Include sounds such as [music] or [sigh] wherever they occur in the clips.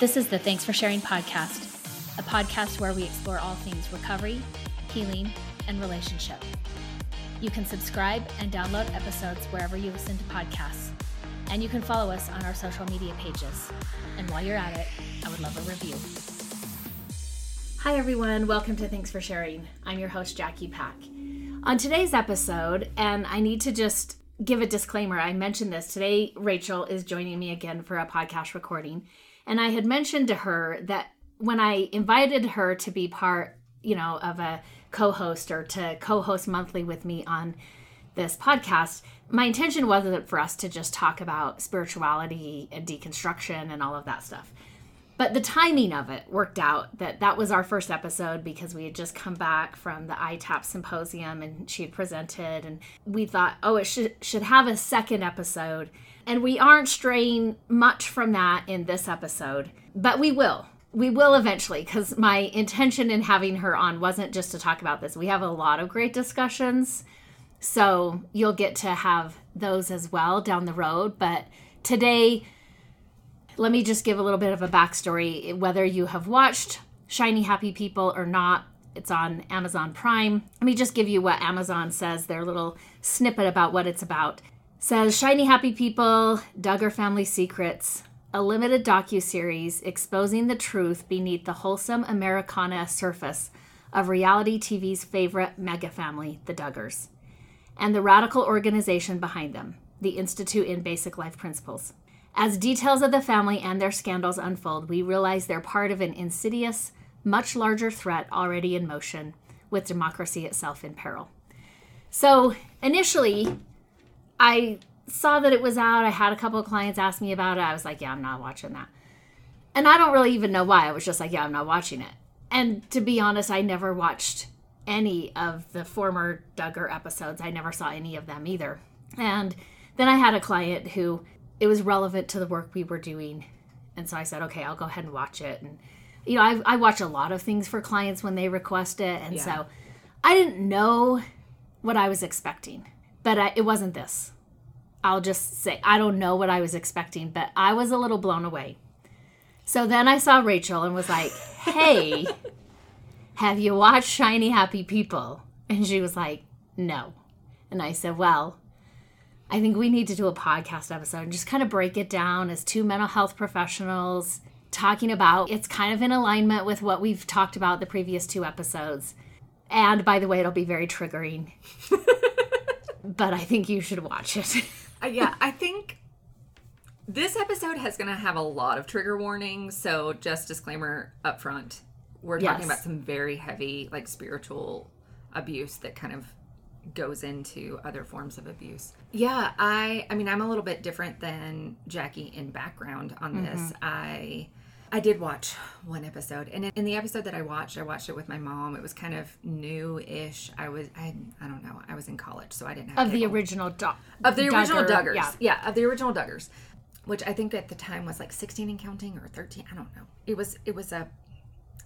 This is the Thanks for Sharing podcast, a podcast where we explore all things recovery, healing, and relationship. You can subscribe and download episodes wherever you listen to podcasts, and you can follow us on our social media pages. And while you're at it, I would love a review. Hi, everyone. Welcome to Thanks for Sharing. I'm your host, Jackie Pack. On today's episode, and I need to just give a disclaimer. I mentioned this today. Rachel is joining me again for a podcast recording. And I had mentioned to her that when I invited her to be part, you know, of a co host or to co host monthly with me on this podcast, my intention wasn't for us to just talk about spirituality and deconstruction and all of that stuff. But the timing of it worked out that that was our first episode because we had just come back from the ITAP symposium and she had presented and we thought oh it should should have a second episode and we aren't straying much from that in this episode but we will we will eventually because my intention in having her on wasn't just to talk about this we have a lot of great discussions so you'll get to have those as well down the road but today let me just give a little bit of a backstory. Whether you have watched Shiny Happy People or not, it's on Amazon Prime. Let me just give you what Amazon says, their little snippet about what it's about. Says Shiny Happy People, Duggar Family Secrets, a limited docu-series exposing the truth beneath the wholesome Americana surface of reality TV's favorite mega family, the Duggars, and the radical organization behind them, the Institute in Basic Life Principles. As details of the family and their scandals unfold, we realize they're part of an insidious, much larger threat already in motion, with democracy itself in peril. So, initially, I saw that it was out. I had a couple of clients ask me about it. I was like, yeah, I'm not watching that. And I don't really even know why. I was just like, yeah, I'm not watching it. And to be honest, I never watched any of the former Duggar episodes. I never saw any of them either. And then I had a client who it was relevant to the work we were doing. And so I said, okay, I'll go ahead and watch it. And, you know, I, I watch a lot of things for clients when they request it. And yeah. so I didn't know what I was expecting, but I, it wasn't this. I'll just say, I don't know what I was expecting, but I was a little blown away. So then I saw Rachel and was like, hey, [laughs] have you watched Shiny Happy People? And she was like, no. And I said, well, I think we need to do a podcast episode and just kind of break it down as two mental health professionals talking about it's kind of in alignment with what we've talked about the previous two episodes. And by the way, it'll be very triggering. [laughs] but I think you should watch it. [laughs] uh, yeah, I think this episode has going to have a lot of trigger warnings. So, just disclaimer up front we're talking yes. about some very heavy, like spiritual abuse that kind of goes into other forms of abuse. Yeah, I I mean I'm a little bit different than Jackie in background on this. Mm-hmm. I I did watch one episode, and in the episode that I watched, I watched it with my mom. It was kind of new-ish. I was, I, I don't know, I was in college, so I didn't have of the original do- of the original Duggars. Yeah. yeah, of the original Duggars, which I think at the time was like 16 and counting or 13. I don't know. It was, it was a,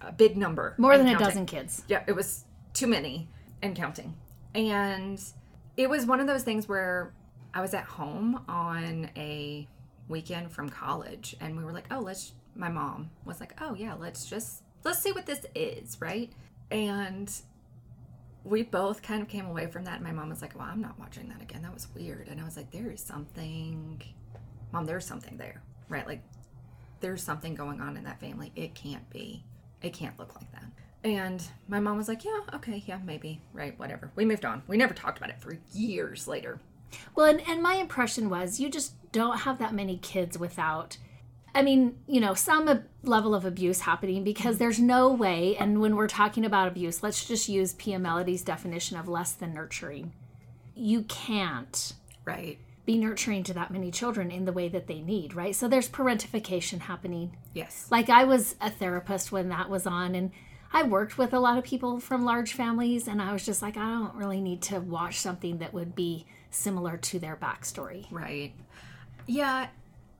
a big number, more than counting. a dozen kids. Yeah, it was too many and counting. And it was one of those things where I was at home on a weekend from college and we were like, oh, let's, my mom was like, oh, yeah, let's just, let's see what this is, right? And we both kind of came away from that. And my mom was like, well, I'm not watching that again. That was weird. And I was like, there is something, mom, there's something there, right? Like, there's something going on in that family. It can't be, it can't look like that. And my mom was like, yeah, okay, yeah, maybe, right, whatever. We moved on. We never talked about it for years later. Well, and, and my impression was you just don't have that many kids without, I mean, you know, some level of abuse happening because mm-hmm. there's no way. And when we're talking about abuse, let's just use Pia Mellody's definition of less than nurturing. You can't. Right. Be nurturing to that many children in the way that they need, right? So there's parentification happening. Yes. Like I was a therapist when that was on, and I worked with a lot of people from large families, and I was just like, I don't really need to watch something that would be similar to their backstory. Right. Yeah.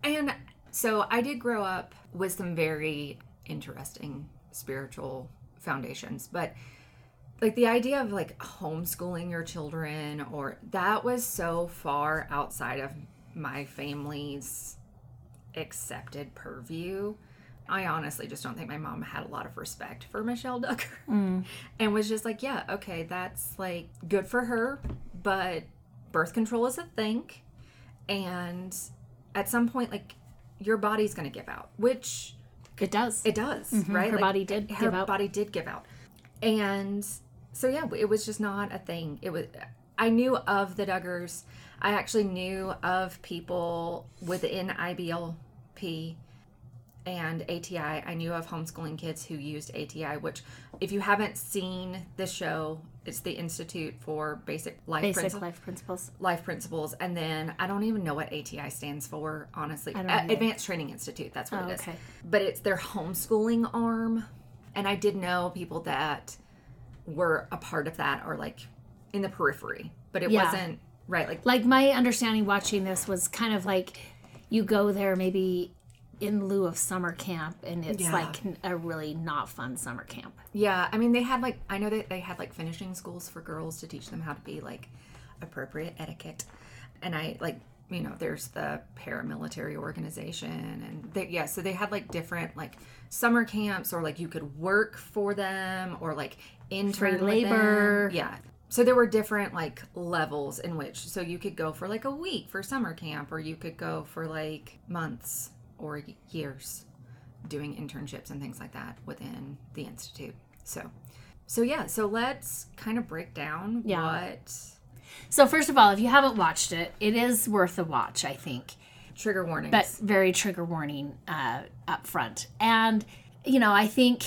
And so I did grow up with some very interesting spiritual foundations, but like the idea of like homeschooling your children or that was so far outside of my family's accepted purview I honestly just don't think my mom had a lot of respect for Michelle Duggar mm. [laughs] and was just like, yeah, okay, that's like good for her, but birth control is a thing. And at some point, like, your body's going to give out, which It does. it does, mm-hmm. right? Her Like, body did Her give out. Her body did give out, and so yeah, it was just not a thing. It was. I knew of the Duggars. I actually knew of people within IBLP and ATI. I knew of homeschooling kids who used ATI. Which, if you haven't seen the show, it's the Institute for Basic Life Basic Principles life principles. life principles and then i don't even know what ati stands for honestly either. advanced training institute that's what Oh, it is okay. but it's their homeschooling arm and i did know people that were a part of that or like in the periphery but it Yeah. wasn't right like Like my understanding watching this was kind of like you go there maybe in lieu of summer camp and it's Yeah. like a really not fun summer camp. yeah i mean they had like i know that they had like finishing schools for girls to teach them how to be like appropriate etiquette and i like you know there's the paramilitary organization and they, yeah so they had like different like summer camps or like you could work for them or like intern them. labor. yeah so there were different like levels in which so you could go for like a week for summer camp or you could go for like months or years doing internships and things like that within the institute so so yeah so let's kind of break down Yeah. what So first of all, if you haven't watched it, it is worth a watch, I think. trigger warning, but very trigger warning uh, up front. And, you know, I think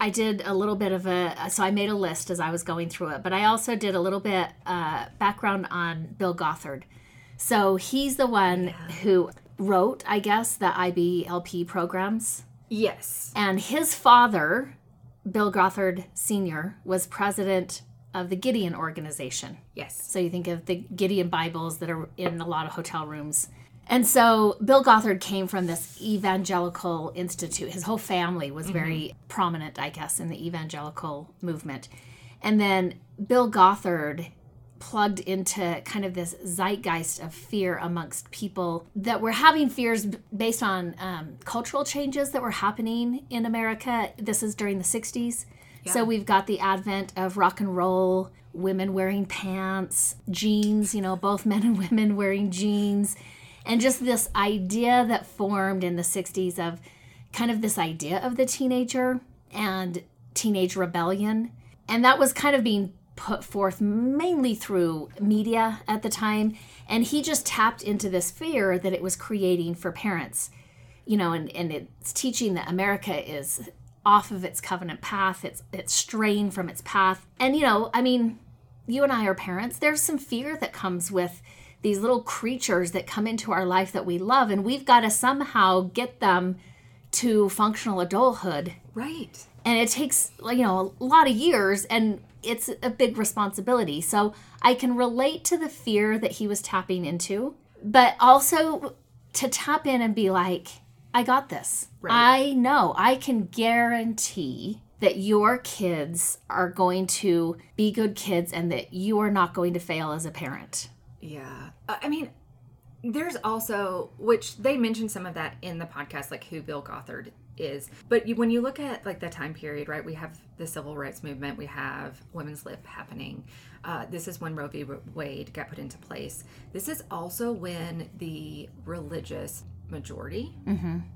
I did a little bit of a, so I made a list as I was going through it, but I also did a little bit uh, background on Bill Gothard. So he's the one who wrote, I guess, the IBLP programs. yes And his father, Bill Gothard Sr., was president of the Gideon organization. yes So you think of the Gideon Bibles that are in a lot of hotel rooms. And so Bill Gothard came from this evangelical institute. His whole family was mm-hmm. very prominent, I guess, in the evangelical movement. And then Bill Gothard plugged into kind of this zeitgeist of fear amongst people that were having fears based on um, cultural changes that were happening in America. This is during the 60s. So we've got the advent of rock and roll, women wearing pants, jeans, you know, both [laughs] men and women wearing jeans, and just this idea that formed in the 60s of kind of this idea of the teenager and teenage rebellion. And that was kind of being put forth mainly through media at the time. And he just tapped into this fear that it was creating for parents. You know, and, and it's teaching that America is off of its covenant path, it's it's straying from its path. And you know, I mean, you and I are parents. There's some fear that comes with these little creatures that come into our life that we love, and we've got to somehow get them to functional adulthood right and it takes you know a lot of years and it's a big responsibility. So i can relate to the fear that he was tapping into but also to tap in and be like i got this. I know. I can guarantee that your kids are going to be good kids and that you are not going to fail as a parent. Yeah. I mean, there's also, which they mentioned some of that in the podcast, like who Bill Gothard is. But you, when you look at like the time period, right, we have the civil rights movement, we have women's lib happening. Uh, this is when Roe v. Wade got put into place. This is also when the religious majority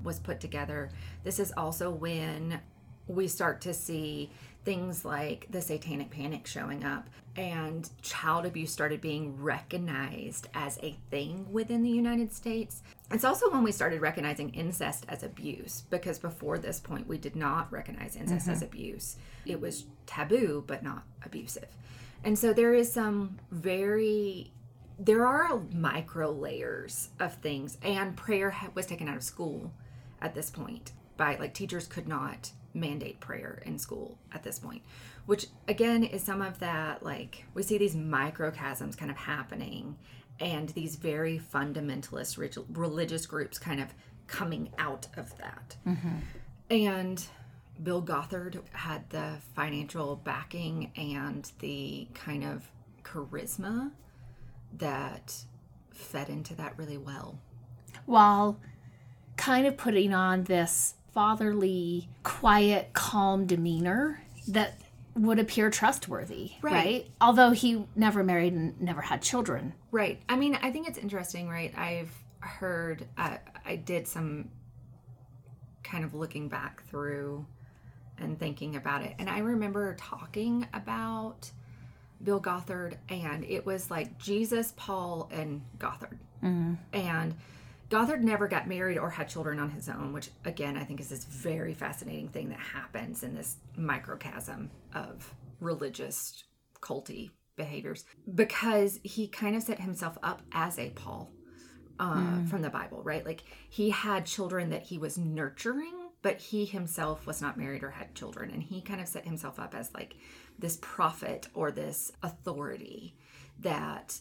was put together. This is also when we start to see things like the satanic panic showing up and child abuse started being recognized as a thing within the United States. It's also when we started recognizing incest as abuse because before this point we did not recognize incest as mm-hmm. abuse. It was taboo but not abusive. And so there is some very there are micro layers of things and prayer was taken out of school at this point by like teachers could not mandate prayer in school at this point which again is some of that like we see these microchasms kind of happening and these very fundamentalist relig- religious groups kind of coming out of that. Mm-hmm. And bill gothard had the financial backing and the kind of charisma that fed into that really well. While kind of putting on this fatherly, quiet, calm demeanor that would appear trustworthy, right. Right. Although he never married and never had children. Right. I mean, I think it's interesting, right? I've heard, uh, I did some kind of looking back through and thinking about it. And I remember talking about Bill Gothard, and it was like Jesus, Paul, and Gothard. And Gothard never got married or had children on his own, which again I think is this very fascinating thing that happens in this microcosm of religious culty behaviors. Because he kind of set himself up as a Paul uh, from the Bible, right? Like he had children that he was nurturing, but he himself was not married or had children, and he kind of set himself up as like this prophet or this authority that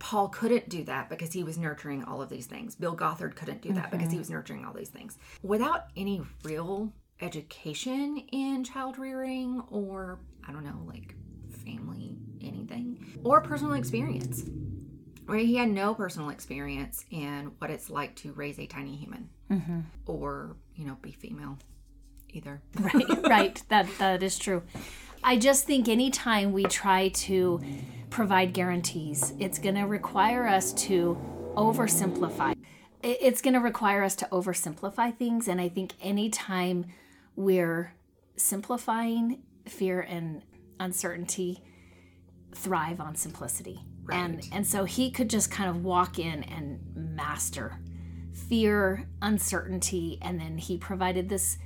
Paul couldn't do that because he was nurturing all of these things. Bill Gothard couldn't do that because he was nurturing all these things. Without any real education in child rearing or, I don't know, like family anything, or personal experience. Right? He had no personal experience in what it's like to raise a tiny human mm-hmm. or, you know, be female either. right [laughs] right that that is true i just think anytime we try to provide guarantees it's going to require us to oversimplify it's going to require us to oversimplify things and i think anytime we're simplifying fear and uncertainty thrive on simplicity Right. and and so he could just kind of walk in and master fear uncertainty and then he provided this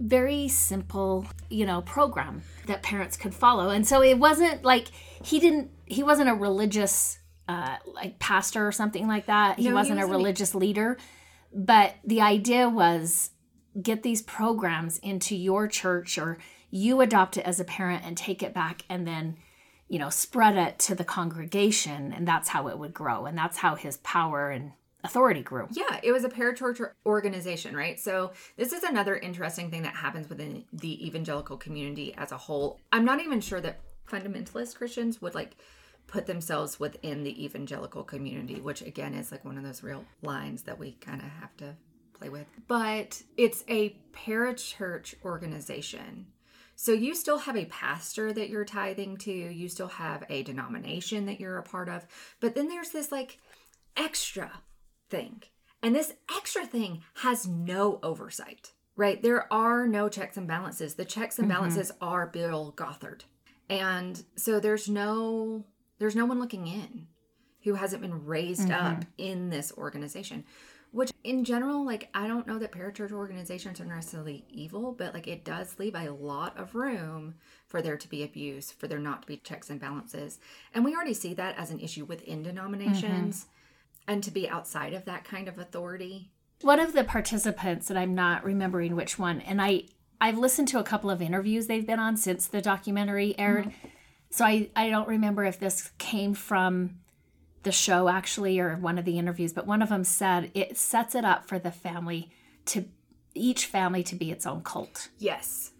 very simple you know program that parents could follow. And so it wasn't like he didn't he wasn't a religious uh like pastor or something like that. He No, he wasn't a wasn't. religious leader. But the idea was get these programs into your church or you adopt it as a parent and take it back and then you know spread it to the congregation. And that's how it would grow. And that's how his power and authority grew Yeah, it was a parachurch organization, right? So, this is another interesting thing that happens within the evangelical community as a whole. I'm not even sure that fundamentalist Christians would like put themselves within the evangelical community, which again is like one of those real lines that we kind of have to play with. But it's a parachurch organization. So you still have a pastor that you're tithing to, you still have a denomination that you're a part of, but then there's this like extra thing. And this extra thing has no oversight, right? There are no checks and balances. The checks and mm-hmm. balances are Bill Gothard. And so there's no there's no one looking in who hasn't been raised mm-hmm. up in this organization. Which in general, like I don't know that parachurch organizations are necessarily evil, but like it does leave a lot of room for there to be abuse, for there not to be checks and balances. And we already see that as an issue within denominations mm-hmm. And to be outside of that kind of authority. one of the participants and i'm not remembering which one and i i've listened to a couple of interviews they've been on since the documentary aired mm-hmm. so i i don't remember if this came from the show actually or one of the interviews but one of them said it sets it up for the family to each family to be its own cult Yes.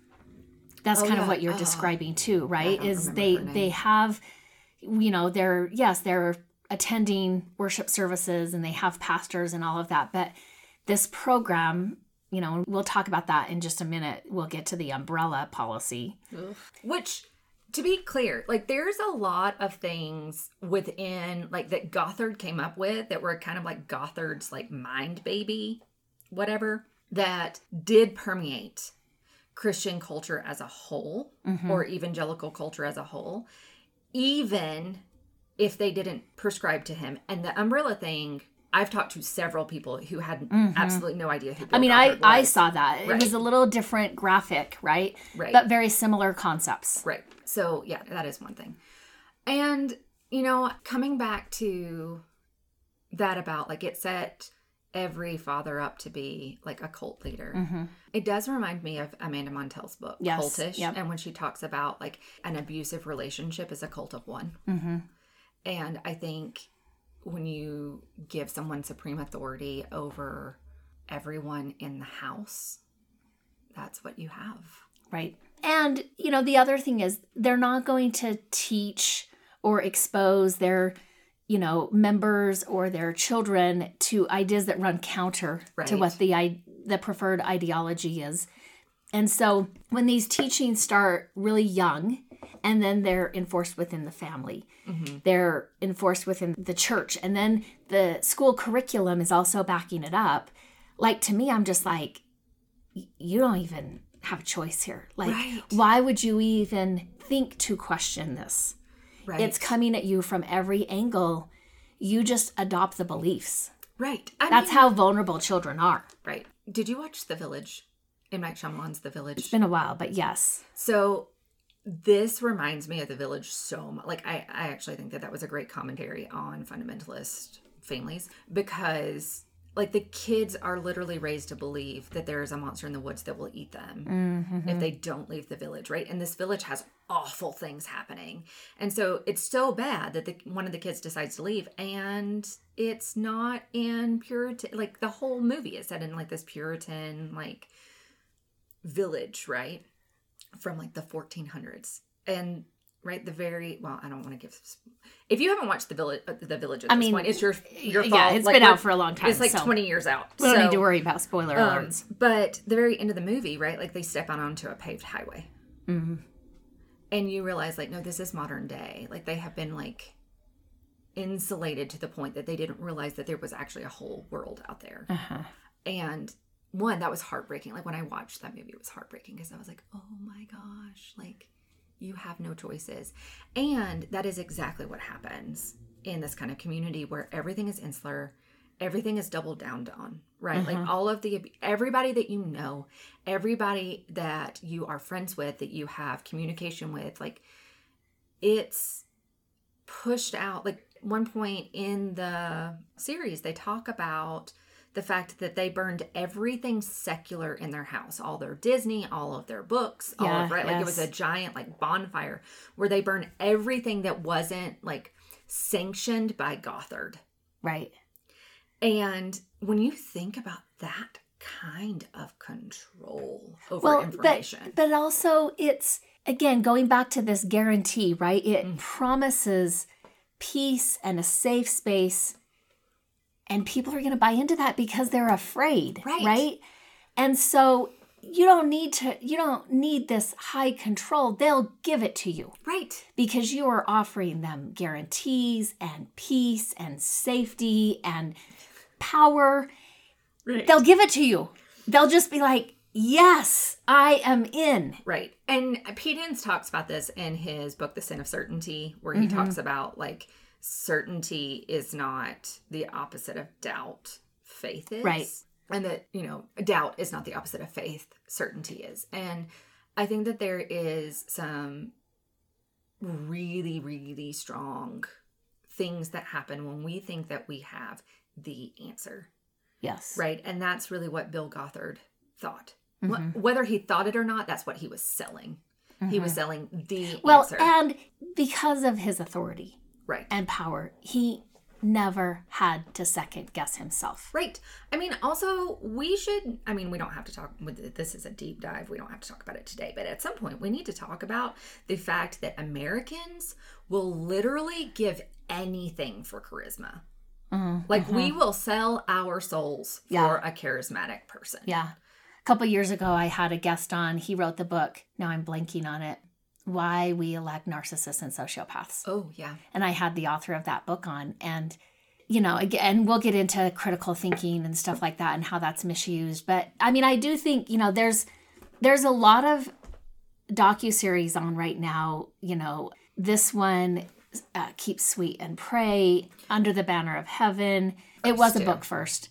that's Oh, kind of what you're Oh. describing too right is they they have you know they're yes they're attending worship services and they have pastors and all of that. But this program you know we'll talk about that in just a minute. We'll get to the umbrella policy. Which, to be clear, like there's a lot of things within, like that Gothard came up with that were kind of like Gothard's like mind baby, whatever, that did permeate Christian culture as a whole mm-hmm. or evangelical culture as a whole, even if they didn't prescribe to him. And the umbrella thing, I've talked to several people who had absolutely no idea who Bill i mean i Gothard i saw that it was a little different graphic right Right. but very similar concepts Right. So, yeah, that is one thing. And, you know, coming back to that about like it set every father up to be like a cult leader. It does remind me of Amanda Montell's book, Yes, Cultish. yep. And when she talks about like an abusive relationship is a cult of one. hmm And I think when you give someone supreme authority over everyone in the house, that's what you have. Right. And, you know, the other thing is they're not going to teach or expose their, you know, members or their children to ideas that run counter to what the the preferred ideology is. And so when these teachings start really young and then they're enforced within the family, mm-hmm. they're enforced within the church, and then the school curriculum is also backing it up. Like to me, I'm just like, you don't even have a choice here. Like, Right. why would you even think to question this? Right. It's coming at you from every angle. You just adopt the beliefs. right. I That's mean- how vulnerable children are. Right. Did you watch The Village? In M. Night Shyamalan's The Village. It's been a while, but yes. So this reminds me of The Village so much. Like I, I actually think that that was a great commentary on fundamentalist families because like the kids are literally raised to believe that there is a monster in the woods that will eat them mm-hmm. if they don't leave the village, right? And this village has awful things happening. And so it's so bad that the one of the kids decides to leave and it's not in Puritan like the whole movie is set in like this Puritan like village, right? From like the 1400s. And right the very well, I don't want to give if you haven't watched the village the village at I this mean, point, it's your your fault. yeah, it's Like, been out for a long time. It's like so 20 years out. We don't So- need to worry about spoiler um, alerts. but the very end of the movie, right? Like they step out onto a paved highway. Mm-hmm. And you realize, like, no, this is modern day. Like they have been like insulated to the point that they didn't realize that there was actually a whole world out there. Uh-huh. And one, that was heartbreaking. Like when I watched that movie, it was heartbreaking because I was like, oh my gosh, like you have no choices. And that is exactly what happens in this kind of community where everything is insular, everything is doubled down on, right? Like mm-hmm. all of the, everybody that you know, everybody that you are friends with, that you have communication with, like it's pushed out. Like one point in the series, they talk about the fact that they burned everything secular in their house all their disney all of their books all of right like it was a giant like bonfire where they burned everything that wasn't like sanctioned by gothard Right. and when you think about that kind of control over Well, information but but also it's again going back to this guarantee, right? It Mm. promises peace and a safe space, and people are going to buy into that because they're afraid, Right. right? And so you don't need to you don't need this high control. They'll give it to you right because you are offering them guarantees and peace and safety and power. right They'll give it to you. They'll just be like, "Yes, I am in." Right. And Pete talks about this in his book, The Sin of Certainty, where he Mm-hmm. talks about like certainty is not the opposite of doubt, faith is. Right. And that, you know, doubt is not the opposite of faith, certainty is. And I think that there is some really, really strong things that happen when we think that we have the answer Yes. right? And that's really what Bill Gothard thought. Mm-hmm. Whether he thought it or not, that's what he was selling. He was selling the Well, answer, and because of his authority right? and power, he never had to second guess himself. Right. I mean, also, we should. I mean, we don't have to talk. With this is a deep dive. We don't have to talk about it today. But at some point, we need to talk about the fact that Americans will literally give anything for charisma. Mm-hmm. Like we mm-hmm. will sell our souls for a charismatic person. Yeah. A couple years ago, I had a guest on. He wrote the book. Now I'm blanking on it. Why we elect narcissists and sociopaths. Oh yeah. and I had the author of that book on. And, you know, again, we'll get into critical thinking and stuff like that and how that's misused. But I mean, I do think, you know, there's there's a lot of docu-series on right now, you know, this one uh, keep sweet and pray under the banner of heaven it was a book first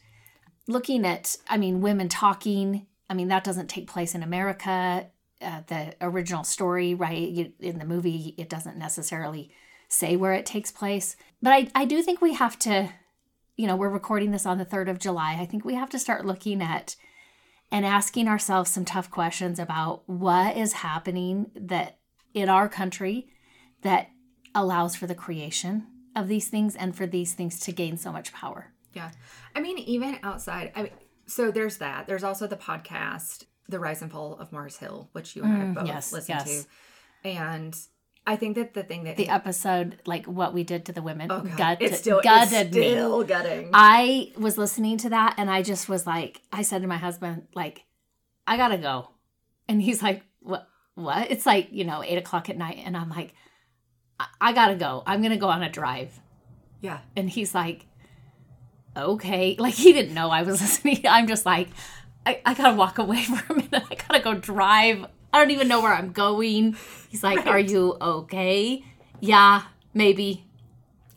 looking at i mean women talking i mean that doesn't take place in america uh, the original story right? You, in the movie it doesn't necessarily say where it takes place. But I, I do think we have to you know we're recording this on the 3rd of july. I think we have to start looking at and asking ourselves some tough questions about what is happening that in our country that allows for the creation of these things and for these things to gain so much power. Yeah. I mean, even outside, I mean, so there's that. There's also the podcast, The Rise and Fall of Mars Hill, which you and I have both Mm, yes, listened yes. to. And I think that the thing that The episode, like what we did to the women, Oh, God. gut- it's still gutted it's me. still gutting. I was listening to that and I just was like, I said to my husband, like, I gotta go. And he's like, What what? It's like, you know, eight o'clock at night. And I'm like, I, I gotta go. I'm gonna go on a drive. yeah. And he's like, Okay. Like he didn't know I was [laughs] listening. I'm just like, I, I gotta walk away [laughs] for a minute. I gotta go drive. I don't even know where I'm going. He's like, Are you okay? Yeah, maybe.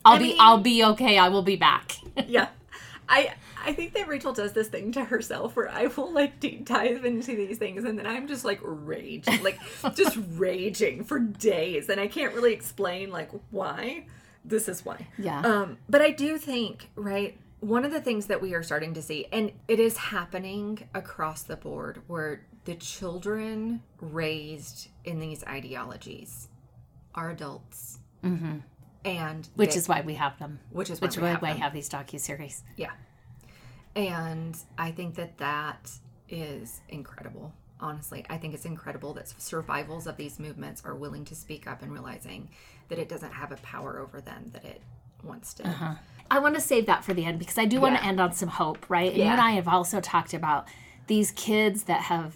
I'll I be mean- I'll be okay. I will be back. [laughs] yeah. I I think that Rachel does this thing to herself where I will like deep dive into these things and then I'm just like raging, like [laughs] just raging for days, and I can't really explain like why. This is why. Yeah. Um, but I do think right. One of the things that we are starting to see, and it is happening across the board, where the children raised in these ideologies are adults, Mhm. and Which they- is why we have them. which is why Which we have why we have these docu series. Yeah. And I think that that is incredible. Honestly, I think it's incredible that survivals of these movements are willing to speak up and realizing that it doesn't have a power over them that it once did. I want to save that for the end because I do want to end on some hope, right? And you and I have also talked about these kids that have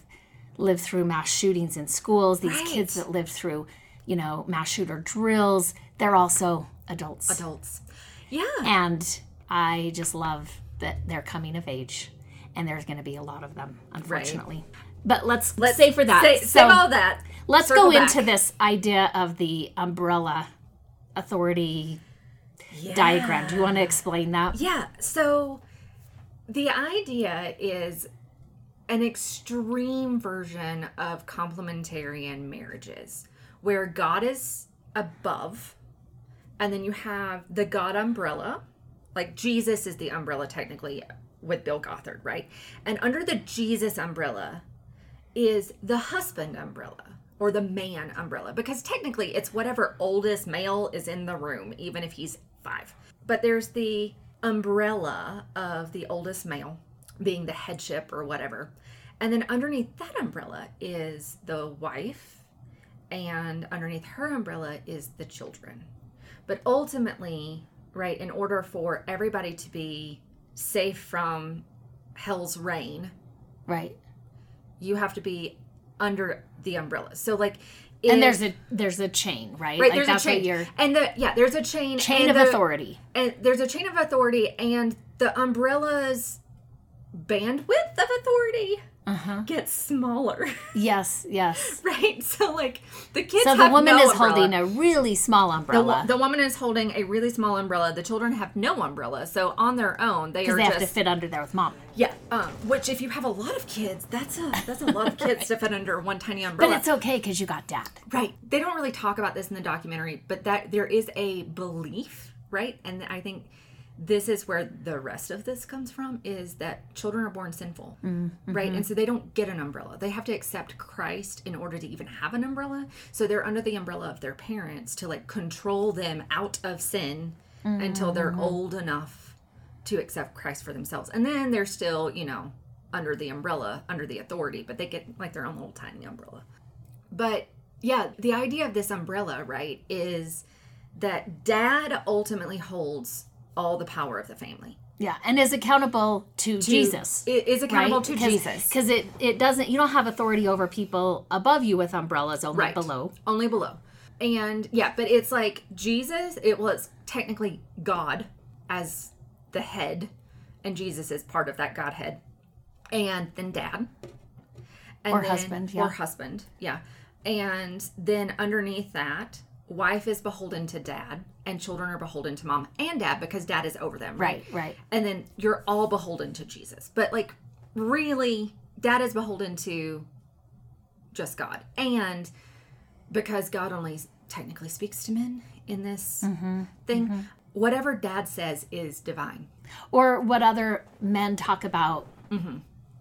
lived through mass shootings in schools, these Right. kids that lived through, you know, mass shooter drills. They're also adults. Adults. Yeah. And I just love that they're coming of age. And there's going to be a lot of them, unfortunately. But let's, let's save for that. Say, So- save all that. Let's Circle go back. into this idea of the umbrella authority Yeah. diagram. Do you want to explain that? Yeah. So the idea is an extreme version of complementarian marriages where God is above, and then you have the God umbrella. Like Jesus is the umbrella, technically, with Bill Gothard, right? And under the Jesus umbrella is the husband umbrella or the man umbrella because technically it's whatever oldest male is in the room, even if he's five. But there's the umbrella of the oldest male being the headship or whatever. And then underneath that umbrella is the wife, and underneath her umbrella is the children. But ultimately, right, in order for everybody to be safe from hell's reign, Right. you have to be under the umbrella. So like and there's a there's a chain, right? right like there's that's a chain and the yeah there's a chain chain of the- authority. and there's a chain of authority and the umbrella's bandwidth of authority Uh-huh. gets smaller [laughs] Yes, yes. right so like the kids So the woman no is umbrella. holding a really small umbrella wo- the woman is holding a really small umbrella the children have no umbrella so on their own they are they just have to fit under there with mom. yeah um, which if you have a lot of kids that's a that's a lot of kids to fit under one tiny [laughs] umbrella. But it's okay because you got dad. Right. They don't really talk about this in the documentary, but that there is a belief, right? And I think this is where the rest of this comes from is that children are born sinful, mm-hmm. right? And so they don't get an umbrella. They have to accept Christ in order to even have an umbrella. So they're under the umbrella of their parents to like control them out of sin until they're mm. old enough to accept Christ for themselves. And then they're still, you know, under the umbrella, under the authority, but they get like their own little tiny umbrella. But yeah, the idea of this umbrella, right, is that dad ultimately holds all the power of the family. Yeah, and is accountable to, Jesus. i- is accountable right? to Jesus. Because it, it doesn't, you don't have authority over people above you with umbrellas, only Right. below. Only below. And yeah, but it's like Jesus, it was technically God as the head, and Jesus is part of that Godhead. And then dad. And Or then- husband, yeah. Or husband, yeah. And then underneath that, wife is beholden to dad, and children are beholden to mom and dad because dad is over them, right? Right, right. and then you're all beholden to Jesus. But like really dad is beholden to just God. And because God only technically speaks to men in this Mm-hmm. thing, whatever dad says is divine. Or what other men talk about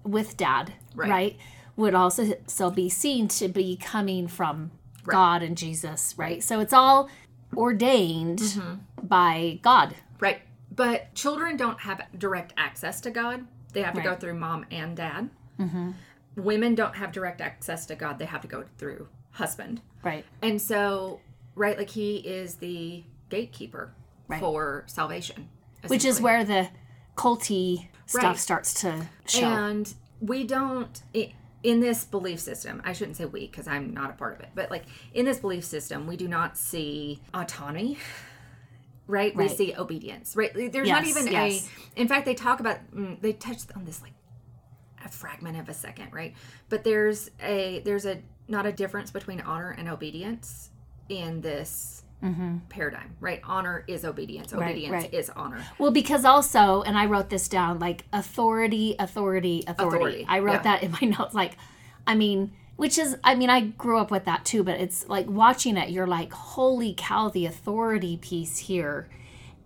with dad, Right. right. Would also so be seen to be coming from God and Jesus, right? So it's all ordained mm-hmm. by God. Right. But children don't have direct access to God. They have to go through mom and dad. Mm-hmm. Women don't have direct access to God. They have to go through husband. Right. And so, right? Like he is the gatekeeper Right. for salvation, Which is where the culty stuff Right. starts to show. And we don't i- in this belief system. I shouldn't say we because I'm not a part of it, but like in this belief system, we do not see autonomy. Right? we see obedience. Right? There's not even yes. a. In fact, they talk about. mm, They touched on this like a fragment of a second, right? But there's a there's a not a difference between honor and obedience in this Mm-hmm. paradigm, right? Honor is obedience. Obedience right. is honor. Well, because also, and I wrote this down like authority, authority, authority. Authority, I wrote yeah. that in my [laughs] notes. Like, I mean, which is, I mean, I grew up with that too, but it's like watching it, you're like, holy cow, the authority piece here.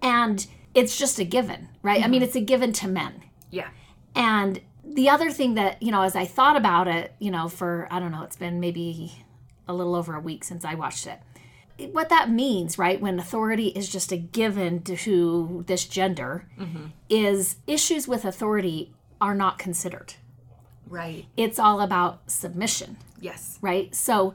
And it's just a given, right? I mean, mm-hmm. it's a given to men. Yeah. And the other thing that, you know, as I thought about it, you know, for, I don't know, it's been maybe a little over a week since I watched it. What that means, right, when authority is just a given to this gender, is issues with authority are not considered. Right. It's all about submission, Yes. right? So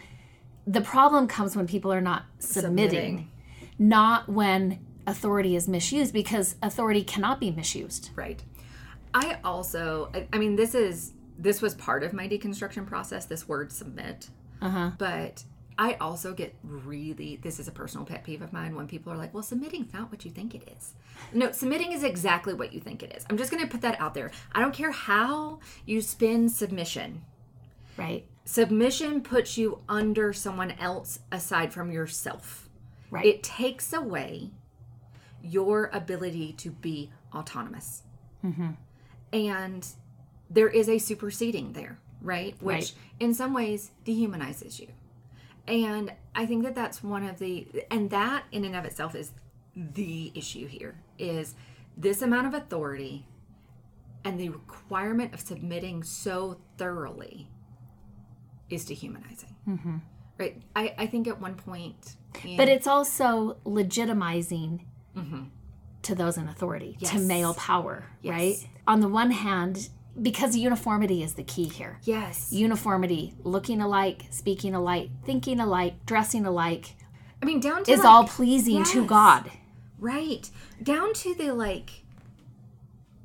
the problem comes when people are not submitting, Submitting. not when authority is misused because authority cannot be misused. Right. I also, I, I mean, this is this was part of my deconstruction process. This word submit, Uh-huh. but I also get really. This is a personal pet peeve of mine when people are like, "Well, submitting's not what you think it is." No, submitting is exactly what you think it is. I'm just going to put that out there. I don't care how you spin submission. Right. Submission puts you under someone else aside from yourself. Right. It takes away your ability to be autonomous. Mm-hmm. And there is a superseding there, right? Which Right. in some ways dehumanizes you. And I think that that's one of the, and that in and of itself is the issue here is this amount of authority and the requirement of submitting so thoroughly is dehumanizing. Right? I, I think at one point, in- But it's also legitimizing to those in authority, to Mm-hmm. Male power, Yes. right? On the one hand, because uniformity is the key here. yes, Uniformity, looking alike, speaking alike, thinking alike, dressing alike, I mean down to is like- all pleasing to. God. Right. Down to the like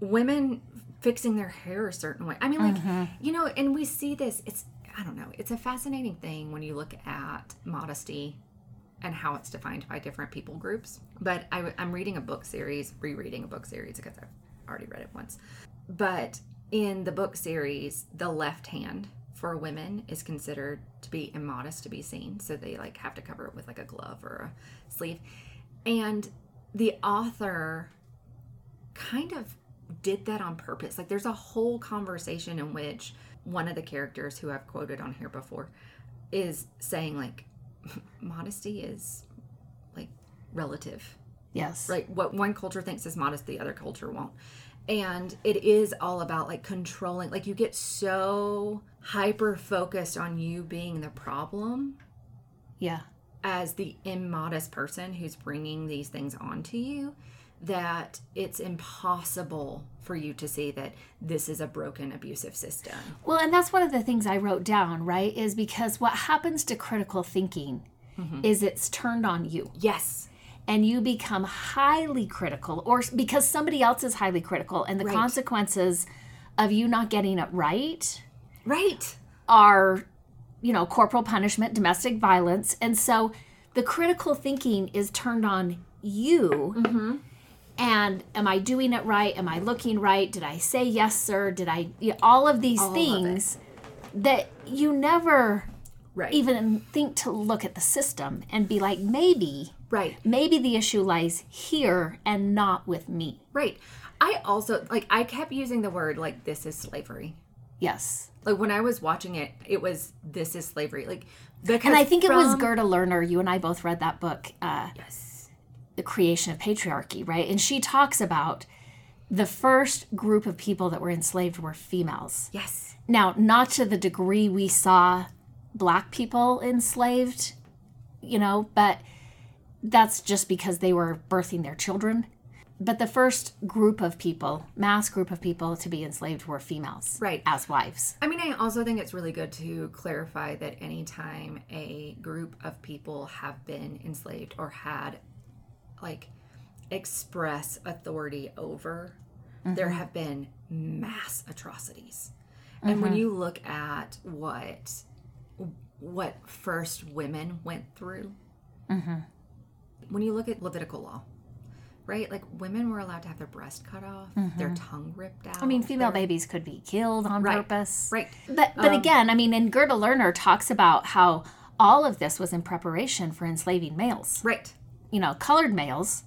women fixing their hair a certain way. I mean, like, Mm-hmm. you know, and we see this. It's, I don't know, it's a fascinating thing when you look at modesty and how it's defined by different people groups. But I, am reading a book series, rereading a book series because I've already read it once. But in the book series, the left hand for women is considered to be immodest to be seen. So they like have to cover it with like a glove or a sleeve. And the author kind of did that on purpose. Like there's a whole conversation in which one of the characters who I've quoted on here before is saying like [laughs] modesty is like relative. Yes. Like what one culture thinks is modest, the other culture won't. And it is all about like controlling, like you get so hyper focused on you being the problem Yeah. as the immodest person who's bringing these things onto you that it's impossible for you to see that this is a broken abusive system. Well, and that's one of the things I wrote down, right? Is because what happens to critical thinking Mm-hmm. is it's turned on you. Yes. And you become highly critical or because somebody else is highly critical and the Right. consequences of you not getting it right Right. are you know corporal punishment domestic violence and so the critical thinking is turned on you mm-hmm. and am i doing it right am i looking right did i say yes sir did i you know, all of these of it. things that you never Right. even think to look at the system and be like maybe right. maybe the issue lies here and not with me. Right. I also like I kept using the word like this is slavery. Yes. Like when I was watching it, it was this is slavery. Like because And I think it was Gerda Lerner. You and I both read that book, uh, Yes. The Creation of Patriarchy, right? And she talks about the first group of people that were enslaved were females. Yes. Now, not to the degree we saw black people enslaved, you know, but that's just because they were birthing their children. but the first group of people, mass group of people to be enslaved were females, Right. as wives. I mean, I also think it's really good to clarify that anytime a group of people have been enslaved or had like express authority over, there mm-hmm. have been mass atrocities. And when mm-hmm. you look at what what first women went through, mm-hmm. when you look at Levitical law, right? Like women were allowed to have their breast cut off, their mm-hmm. tongue ripped out. I mean, female their- babies could be killed on Right. purpose. Right. But but um, again, I mean, and Gerda Lerner talks about how all of this was in preparation for enslaving males. Right. you know, colored males.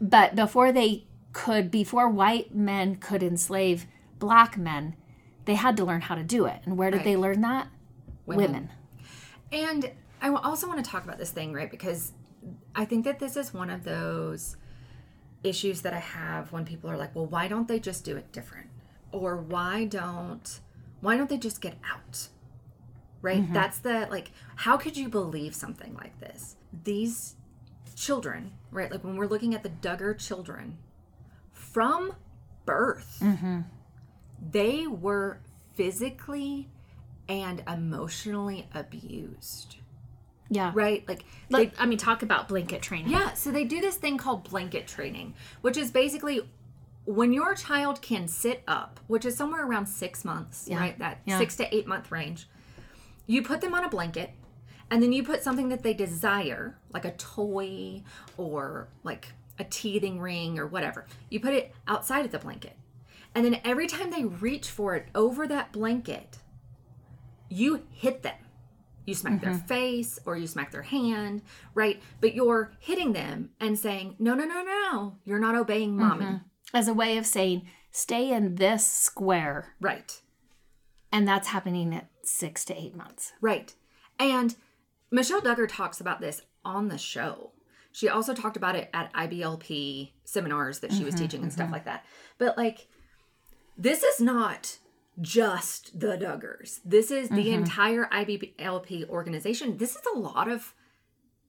But before they could, before white men could enslave black men, they had to learn how to do it. And where did Right. they learn that? Women. And I also want to talk about this thing, right? Because I think that this is one of those issues that I have when people are like, "Well, why don't they just do it different?" Or why don't why don't they just get out? Right? Mm-hmm. That's the like how could you believe something like this? These children, right? Like when we're looking at the Duggar children from birth, mm-hmm. they were physically and emotionally abused. Yeah. Right? Like they Like, I mean, talk about blanket training. yeah, so they do this thing called blanket training, which is basically when your child can sit up, which is somewhere around six months, right? That Yeah. six to eight month range. You put them on a blanket, and then you put something that they desire, like a toy or like a teething ring or whatever. You put it outside of the blanket. And then every time they reach for it over that blanket, you hit them. You smack their mm-hmm. face or you smack their hand, right? But you're hitting them and saying, no, no, no, no, you're not obeying mommy. Mm-hmm. As a way of saying, stay in this square. Right, And that's happening at six to eight months. right. And Michelle Duggar talks about this on the show. She also talked about it at IBLP seminars that she was mm-hmm. teaching and stuff like that. But like, this is not just the Duggars. This is the mm-hmm. entire IBLP organization. This is a lot of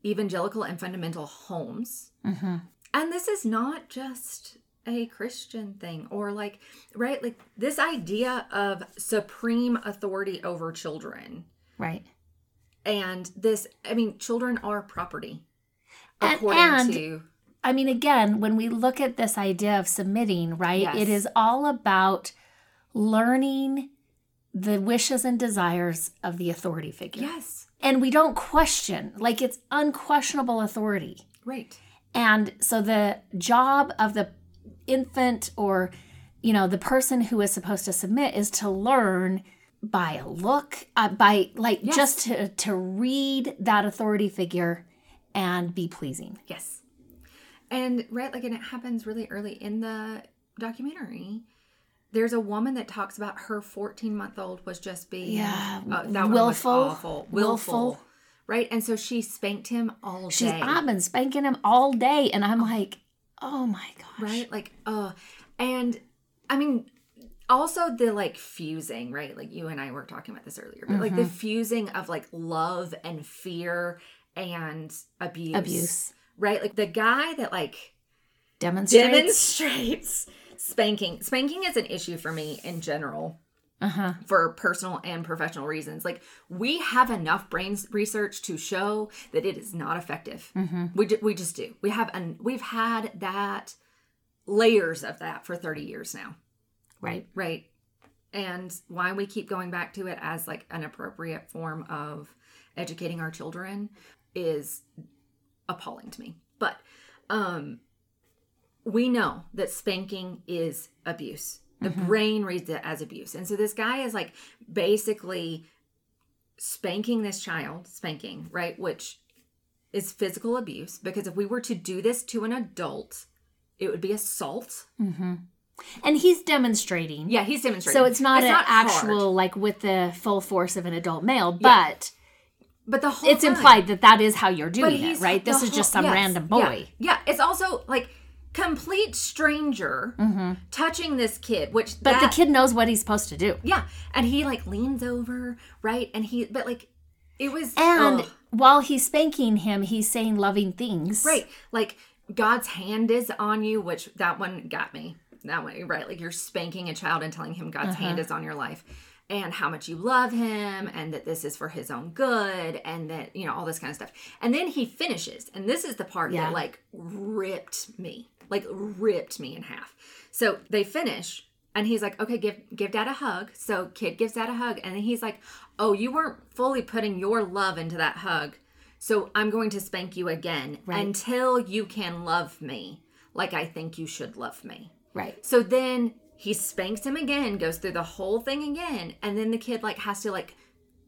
evangelical and fundamental homes. Mm-hmm. And this is not just a Christian thing or like, right? Like this idea of supreme authority over children. Right. And this, I mean, children are property. And- According and- to, I mean, again, when we look at this idea of submitting, right, Yes. it is all about learning the wishes and desires of the authority figure. yes, And we don't question, like it's unquestionable authority. right. And so the job of the infant or, you know, the person who is supposed to submit is to learn by a look, uh, by like Yes. just to, to read that authority figure and be pleasing. Yes. And right, like, and it happens really early in the documentary. There's a woman that talks about her 14 month old was just being Yeah, uh, that willful, awful, willful, willful. right? And so she spanked him all day, She's I've been spanking him all day, and I'm like, oh my gosh. right? Like, uh, and I mean, also the like fusing, right? Like you and I were talking about this earlier, but like the Mm-hmm. fusing of like love and fear and abuse, Abuse. right? Like the guy that like Demonstrates. demonstrates spanking. Spanking is an issue for me in general uh-huh. for personal and professional reasons. Like we have enough brain research to show that it is not effective. We ju- we just do. We have an we've had that layers of that for 30 years now, Right. right? And why we keep going back to it as like an appropriate form of educating our children is appalling to me. But um we know that spanking is abuse. The mm-hmm. brain reads it as abuse. And so this guy is like basically spanking this child, spanking, right? Which is physical abuse because if we were to do this to an adult, it would be assault. Mm-hmm. And he's demonstrating. Yeah, he's demonstrating. So it's not an hard. actual like with the full force of an adult male, but but the whole it's time- implied that that is how you're doing it, right? This is just some yes, random yeah, boy. Yeah, it's also like complete stranger touching this kid, which Mm-hmm. But that- the kid knows what he's supposed to do. yeah, and he like leans over, right, and he, but like it was And ugh. while he's spanking him, he's saying loving things. right, like God's hand is on you, which that one got me. That one, right? Like you're spanking a child and telling him God's hand Uh-huh. is on your life and how much you love him and that this is for his own good and that, you know, all this kind of stuff. And then he finishes. And this is the part Yeah. that like ripped me, like ripped me in half. So they finish and he's like, okay, give give dad a hug. So kid gives dad a hug. And then he's like, oh, you weren't fully putting your love into that hug. So I'm going to spank you again Right. until you can love me like I think you should love me. Right. So then he spanks him again, goes through the whole thing again, and then the kid like has to like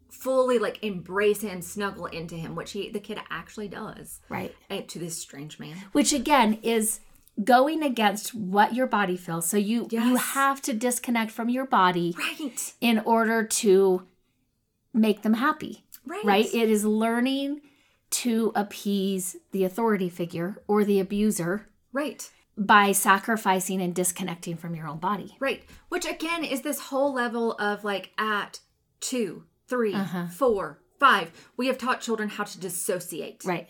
fully like embrace him, snuggle into him, which he the kid actually does. Right. Eh, to this strange man. Which again is going against what your body feels. So you you have to disconnect from your body Right. in order to make them happy. Right. Right? It is learning to appease the authority figure or the abuser Right. by sacrificing and disconnecting from your own body. Right. Which again is this whole level of like at two, three, Uh-huh. four, five. We have taught children how to dissociate. Right.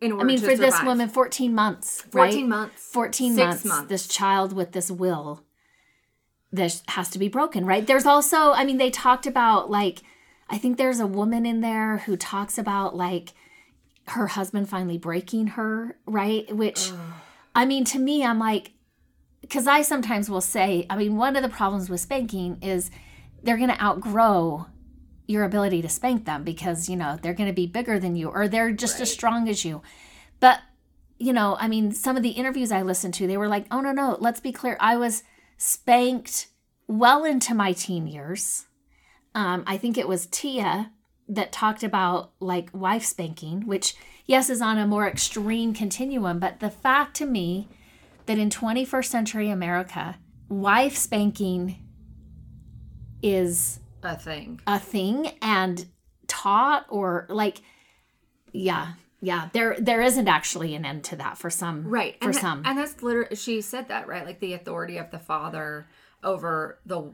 In order I mean, for this woman, 14 months. 14 right? months. 14 six months, months. This child with this will this has to be broken, right? There's also, I mean, they talked about like, I think there's a woman in there who talks about like her husband finally breaking her, right? Which, I mean, to me, I'm like, because I sometimes will say, I mean, one of the problems with spanking is they're going to outgrow your ability to spank them because, you know, they're going to be bigger than you or they're just as strong as you. But, you know, I mean, some of the interviews I listened to, they were like, oh, no, no, let's be clear. I was spanked well into my teen years. Um, I think it was Tia that talked about like wife spanking, which, yes, is on a more extreme continuum. But the fact to me that in 21st century America, wife spanking is a thing. a thing and taught or like, yeah, yeah, there there isn't actually an end to that for some, Right. For and some, and that's literally she said that, right? Like the authority of the father over the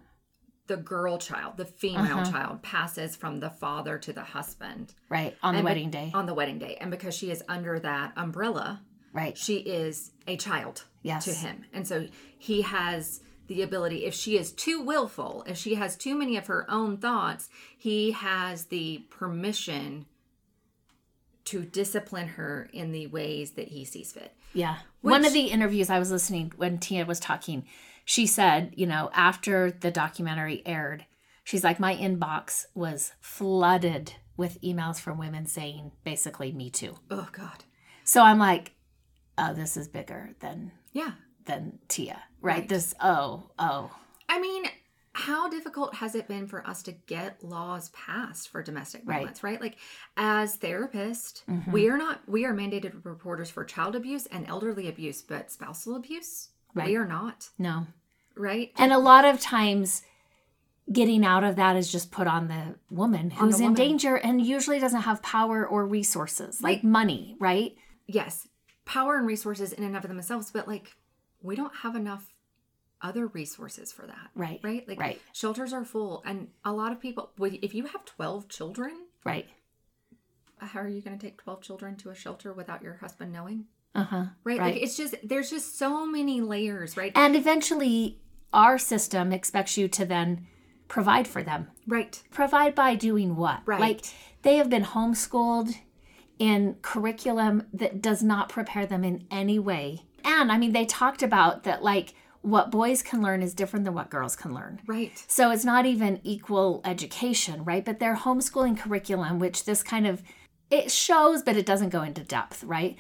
the girl child, the female Uh-huh. child passes from the father to the husband right on the And be- wedding day, on the wedding day. And because she is under that umbrella, right? she is a child Yes. to him. And so he has the ability, if she is too willful, if she has too many of her own thoughts, he has the permission to discipline her in the ways that he sees fit. Yeah. One of the interviews I was listening when Tia was talking, she said, you know, after the documentary aired, she's like, my inbox was flooded with emails from women saying basically me too. Oh God. So I'm like, oh, this is bigger than Yeah. Than Tia. Right? Right. This oh, oh. I mean, how difficult has it been for us to get laws passed for domestic violence, right? Like as therapists, Mhm. we are not we are mandated reporters for child abuse and elderly abuse, but spousal abuse, Right. we are not, No. right? And a lot of times getting out of that is just put on the woman who's the in danger and usually doesn't have power or resources, like Right. money, right? Yes, power and resources in and of themselves, but like we don't have enough other resources for that. Right. Right? Like Right. shelters are full and a lot of people if you have 12 children, Right. how are you going to take 12 children to a shelter without your husband knowing? Uh-huh. Right? Right. Like it's just there's just so many layers, right? And eventually, our system expects you to then provide for them. right. Provide by doing what? Right. Like they have been homeschooled in curriculum that does not prepare them in any way. And I mean, they talked about that, like, what boys can learn is different than what girls can learn. Right. So it's not even equal education, right? But their homeschooling curriculum, which this kind of it shows, but it doesn't go into depth, right?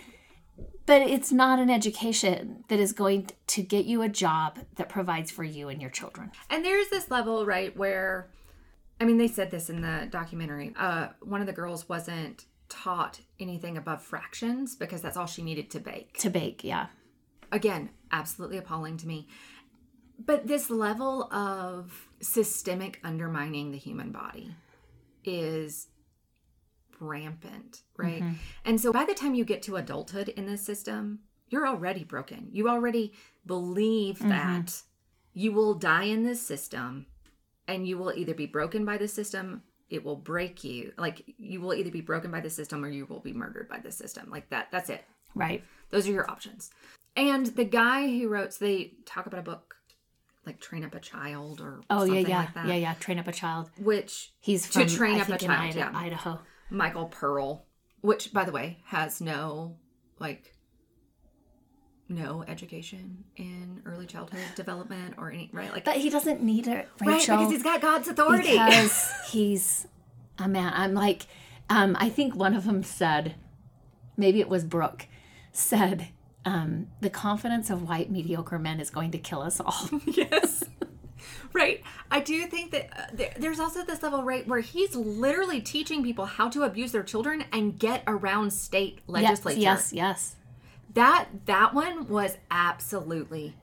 But it's not an education that is going to get you a job that provides for you and your children. And there's this level, right, where I mean, they said this in the documentary. Uh, one of the girls wasn't taught anything above fractions because that's all she needed to bake. To bake, yeah. Again, absolutely appalling to me. But this level of systemic undermining the human body is rampant, right? Mm-hmm. And so by the time you get to adulthood in this system, you're already broken. You already believe mm-hmm. that you will die in this system and you will either be broken by the system, it will break you. Like you will either be broken by the system or you will be murdered by the system. Like that that's it. Right. Those are your options. And the guy who wrote, so they talk about a book like Train Up a Child or Oh yeah, something yeah, like that, yeah, yeah. Train up a child. which He's To train I up a child, Ida- yeah. Idaho. Michael Pearl, which by the way has no like no education in early childhood development or any right like But he doesn't need it, right because he's got God's authority. because [laughs] he's a man. I'm like, um, I think one of them said, maybe it was Brooke, said, um, the confidence of white mediocre men is going to kill us all. [laughs] yes. Right. I do think that uh, there, there's also this level, right, where he's literally teaching people how to abuse their children and get around state legislature. Yes, yes, yes. That that one was absolutely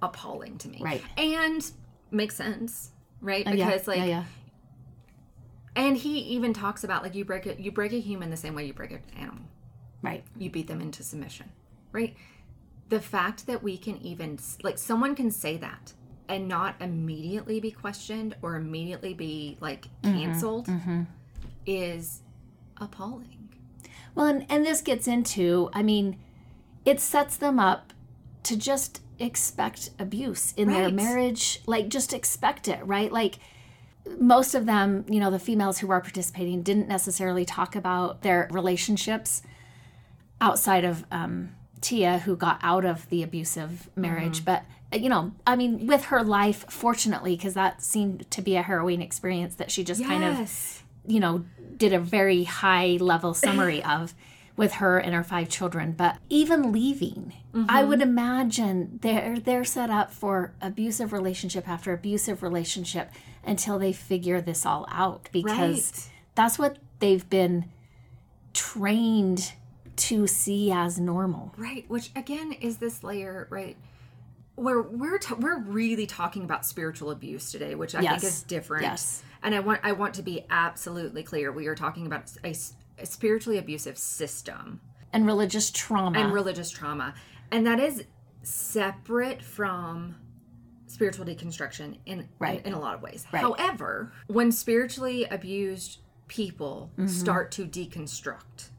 appalling to me. Right. And makes sense, right? Uh, yeah, Because like yeah, yeah. and he even talks about like you break it you break a human the same way you break an animal. right. You beat them into submission. Right? The fact that we can even like someone can say that and not immediately be questioned or immediately be like Mm-hmm, canceled is appalling. Well, and, and this gets into, I mean, it sets them up to just expect abuse in their marriage. Like, just expect it, right? Like, most of them, you know, the females who are participating didn't necessarily talk about their relationships outside of um, Tia, who got out of the abusive marriage. But, uh, you know, I mean, with her life, fortunately, because that seemed to be a harrowing experience that she just kind of you know, did a very high level summary [laughs] of with her and her five children. But even leaving, I would imagine they're they're set up for abusive relationship after abusive relationship until they figure this all out because Right. that's what they've been trained to see as normal. Right, which again is this layer, right? Where we're ta- we're really talking about spiritual abuse today, which I Yes. think is different. Yes. And I want I want to be absolutely clear. We are talking about a spiritually abusive system And religious trauma. and religious trauma, and that is separate from spiritual deconstruction in Right. in, in a lot of ways. Right. However, when spiritually abused people Mm-hmm. start to deconstruct,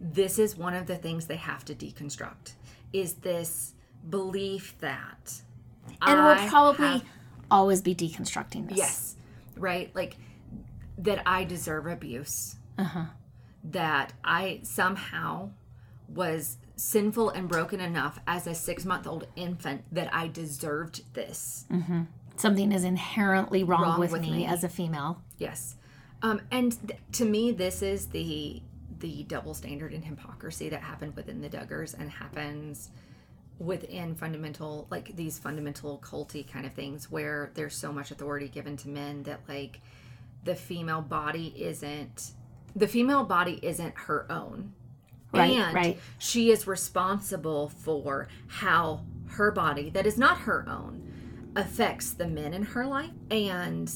this is one of the things they have to deconstruct is this belief that and I we'll probably have- always be deconstructing this. yes right like that i deserve abuse Uh-huh. that i somehow was sinful and broken enough as a six month old infant that i deserved this Something is inherently wrong, Wrong with, with me, me. as a female. Yes. Um, and th- to me, this is the the double standard and hypocrisy that happened within the Duggars and happens within fundamental, like these fundamental culty kind of things, where there's so much authority given to men that like the female body isn't the female body isn't her own. Right, and right. she is responsible for how her body that is not her own affects the men in her life and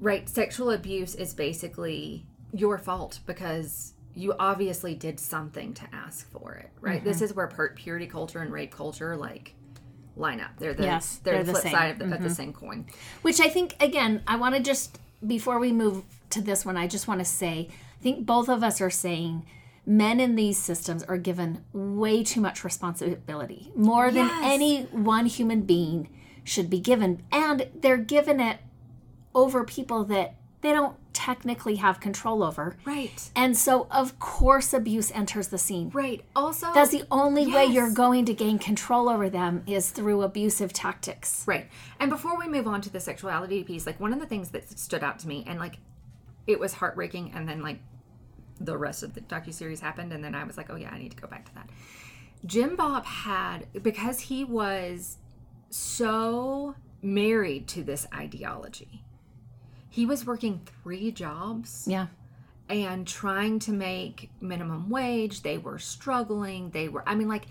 right sexual abuse is basically your fault because you obviously did something to ask for it right this Mm-hmm. is where per- purity culture and rape culture like line up they're the Yes, they're, they're the the flip same. Mm-hmm. side of the, of the same coin Which I think, again, I want to just, before we move to this one, I just want to say, I think both of us are saying men in these systems are given way too much responsibility, more than any one human being should be given. And they're given it over people that they don't technically have control over. right And so, of course, abuse enters the scene. right also That's the only way you're going to gain control over them is through abusive tactics. Right. And before we move on to the sexuality piece, like one of the things that stood out to me and like it was heartbreaking and then like the rest of the docuseries happened and then I was like, "Oh yeah, I need to go back to that." Jim Bob had because he was so married to this ideology. He was working 3 jobs Yeah. and trying to make minimum wage. They were struggling. They were, I mean, like,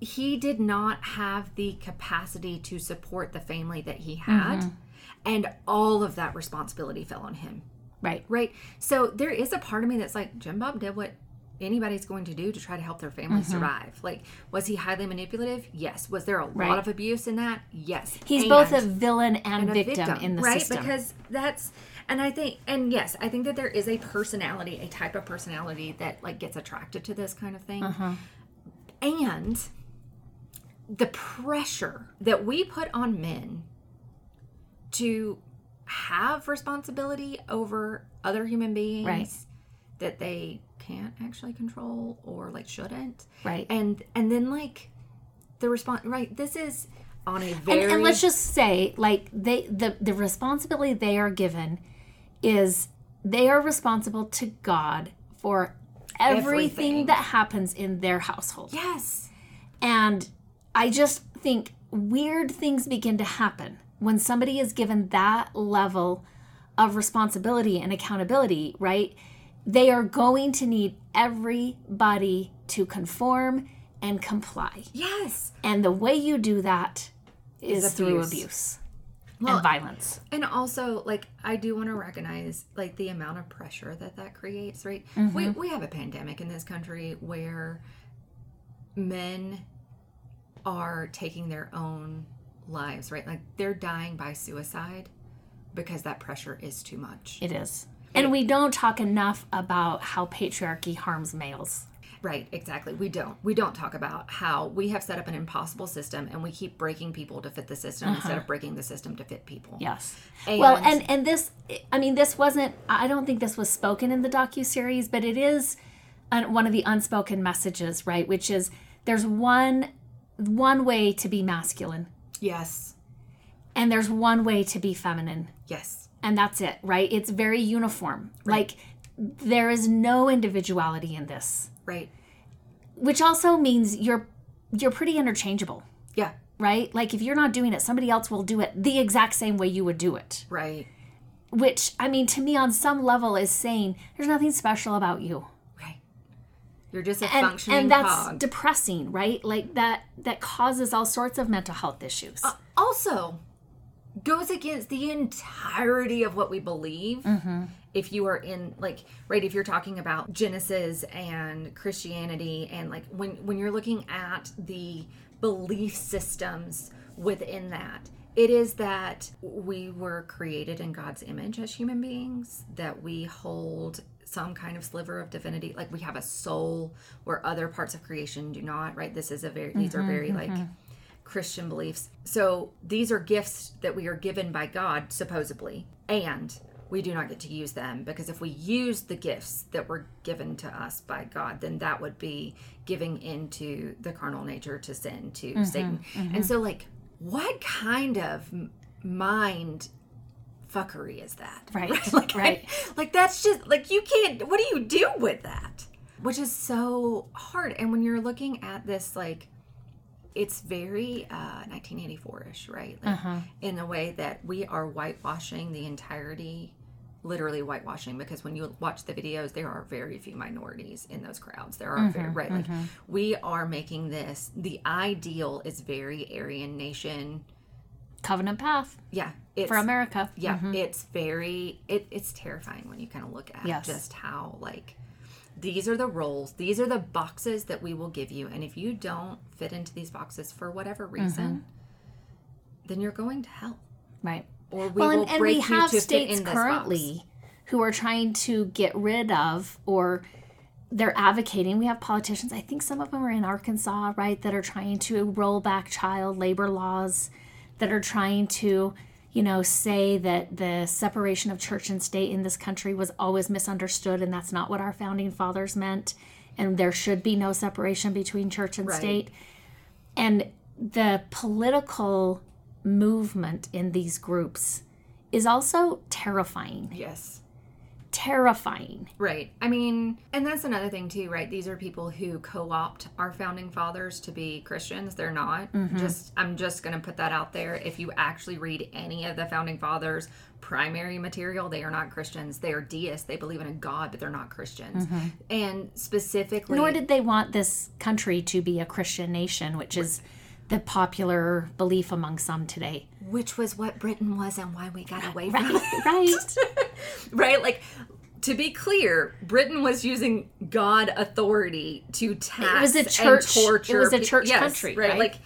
he did not have the capacity to support the family that he had. Mm-hmm. And all of that responsibility fell on him. Right. Right. So there is a part of me that's like, Jim Bob did what anybody's going to do to try to help their family mm-hmm. survive. Like, was he highly manipulative? Yes. Was there a Right. lot of abuse in that? Yes. He's And- both a villain and, and a victim, in the right? system. Because that's And I think, and yes, I think that there is a personality, a type of personality that like gets attracted to this kind of thing. Uh-huh. And the pressure that we put on men to have responsibility over other human beings Right. that they can't actually control or like shouldn't. Right. And and then like the response right, this is on a and, very and let's just say like they the the responsibility they are given is they are responsible to god for everything, Everything. that happens in their household Yes. and i just think weird things begin to happen when somebody is given that level of responsibility and accountability right they are going to need everybody to conform and comply Yes. and the way you do that is, through abuse. abuse Well, and violence. And also, like, I do want to recognize, like, the amount of pressure that that creates, right? Mm-hmm. We, we have a pandemic in this country where men are taking their own lives, right? Like, they're dying by suicide because that pressure is too much. It is. And we don't talk enough about how patriarchy harms males. Right, exactly. We don't. We don't talk about how we have set up an impossible system and we keep breaking people to fit the system uh-huh. instead of breaking the system to fit people. Yes. And- well, and and this I mean this wasn't I don't think this was spoken in the docu series, but it is one of the unspoken messages, right? Which is there's one one way to be masculine Yes. and there's one way to be feminine. Yes. And that's it right it's very uniform like there is no individuality in this Right. which also means you're you're pretty interchangeable Yeah. right like if you're not doing it somebody else will do it the exact same way you would do it Right. which i mean to me on some level is saying there's nothing special about you Right. You're just a and, functioning and that's cog. depressing right like that that causes all sorts of mental health issues uh, also goes against the entirety of what we believe. Mm-hmm. If you are in like right, if you're talking about Genesis and Christianity and like when when you're looking at the belief systems within that, it is that we were created in God's image as human beings, that we hold some kind of sliver of divinity, like we have a soul where other parts of creation do not, right? This is a very these are very like Christian beliefs. So these are gifts that we are given by God, supposedly, and we do not get to use them because if we use the gifts that were given to us by God, then that would be giving into the carnal nature to sin, to mm-hmm, Satan. And mm-hmm. so, like, what kind of mind fuckery is that? [laughs] Right, like, right. like that's just like you can't. What do you do with that? Which is so hard. And when you're looking at this, like it's very uh, 1984ish, right? Like, Uh-huh. In a way that we are whitewashing the entirety, literally whitewashing, because when you watch the videos, there are very few minorities in those crowds. There are very, right? Like, we are making this, the ideal is very Aryan nation. covenant path Yeah. It's, for america yeah, it's very, it, it's terrifying when you kind of look at Yes. just how, like, these are the roles these are the boxes that we will give you and if you don't fit into these boxes for whatever reason Mm-hmm. then you're going to hell right or we well, will and, and break we have you to states fit in currently who are trying to get rid of or they're advocating. We have politicians, I think some of them are in Arkansas, right, that are trying to roll back child labor laws, that are trying to, you know, say that the separation of church and state in this country was always misunderstood and that's not what our founding fathers meant. And there should be no separation between church and Right. state. And the political movement in these groups is also terrifying. yes Terrifying. right. I mean and that's another thing too right? These are people who co-opt our founding fathers to be christians. They're not. Mm-hmm. just i'm just going to put that out there. If you actually read any of the founding fathers primary material they are not christians. They are deists. They believe in a god but they're not christians. And specifically Mm-hmm. Nor did they want this country to be a Christian nation, which is the popular belief among some today. which was what Britain was and why we got away from [laughs] Right, it. right. [laughs] right? Like, to be clear, Britain was using God authority to tax was a church- and torture. it was a church yes, country, right? Like,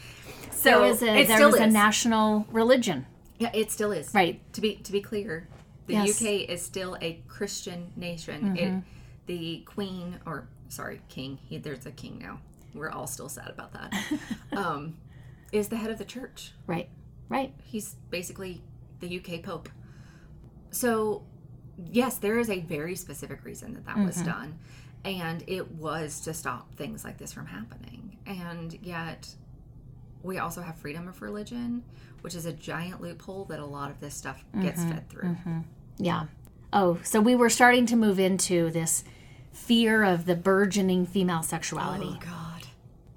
so There was a it there still was a national religion. yeah, it still is. Right. To be to be clear, The Yes. UK is still a Christian nation. It, the Queen, or sorry, King. He, there's a king now. We're all still sad about that. [laughs] um, is the head of the church. Right. Right. He's basically the UK Pope. So, yes, there is a very specific reason that that was mm-hmm. done. And it was to stop things like this from happening. And yet, we also have freedom of religion, which is a giant loophole that a lot of this stuff gets mm-hmm, fed through. Mm-hmm. Yeah. Oh, so we were starting to move into this fear of the burgeoning female sexuality Oh, God.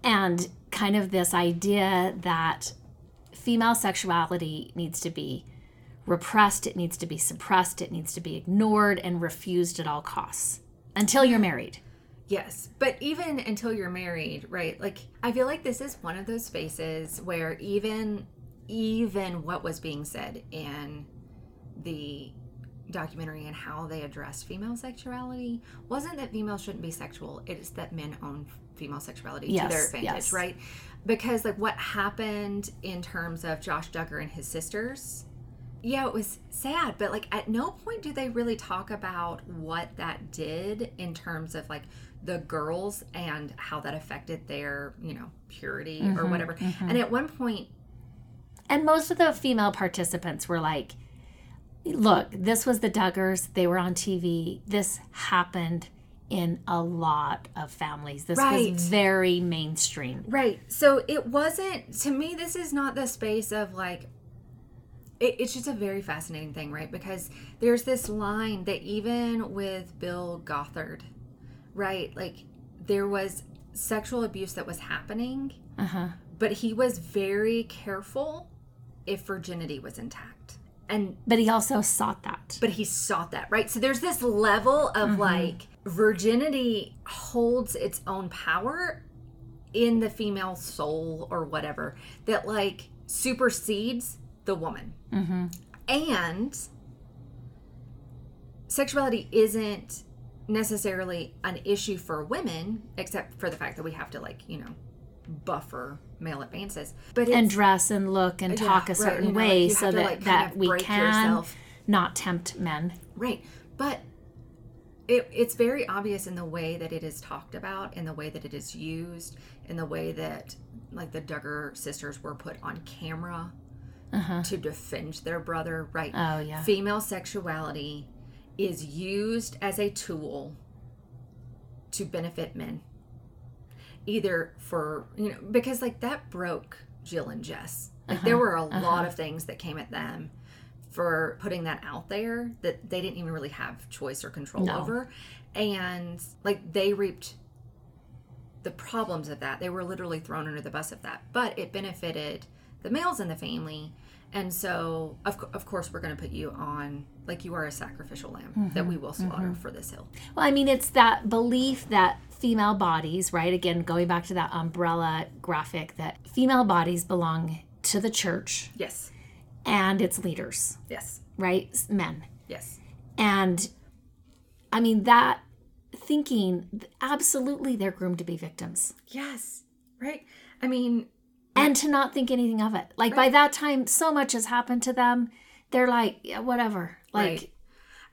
and kind of this idea that female sexuality needs to be repressed, it needs to be suppressed, it needs to be ignored and refused at all costs until you're married. Yes, but even until you're married, right? Like I feel like this is one of those spaces where even even what was being said in the documentary and how they addressed female sexuality wasn't that females shouldn't be sexual, it is that men own female sexuality to their advantage, yes. right? Because like what happened in terms of Josh Duggar and his sisters yeah, it was sad, but like at no point do they really talk about what that did in terms of like the girls and how that affected their, you know, purity or mm-hmm, whatever. Mm-hmm. And at one point, And most of the female participants were like, look, this was the Duggars. They were on TV. This happened in a lot of families. This Right. was very mainstream. right. So it wasn't, to me, this is not the space of like, it, it's just a very fascinating thing, right? Because there's this line that even with Bill Gothard, right? Like there was sexual abuse that was happening. Uh huh. but he was very careful if virginity was intact and But he also sought that. but he sought that right? So there's this level of mm-hmm. like virginity holds its own power in the female soul or whatever that like supersedes the woman. Mm-hmm. And sexuality isn't necessarily an issue for women except for the fact that we have to like you know buffer male advances but and dress and look and Yeah, talk a right, certain you know, way you so that, like, that we can yourself. not tempt men. Right. But it, it's very obvious in the way that it is talked about, in the way that it is used, in the way that, like, the Duggar sisters were put on camera to defend their brother, right? Uh-huh. Oh, yeah. Female sexuality is used as a tool to benefit men. Either for, you know, because, like, that broke Jill and Jess. Like, Uh-huh. there were a lot of things that came at them for putting that out there that they didn't even really have choice or control No. over. And like they reaped the problems of that. They were literally thrown under the bus of that. But it benefited the males in the family. And so, of, of course, we're going to put you on, like, you are a sacrificial lamb that mm-hmm. we will slaughter mm-hmm. for this hill. Well, I mean, it's that belief that female bodies, right? Again, going back to that umbrella graphic, that female bodies belong to the church Yes. and its leaders, Yes. right? Men. Yes. And I mean, that thinking, absolutely, they're groomed to be victims Yes. Right. I mean, and to not think anything of it. Like by that time, so much has happened to them. They're like, yeah, whatever. Like, Right.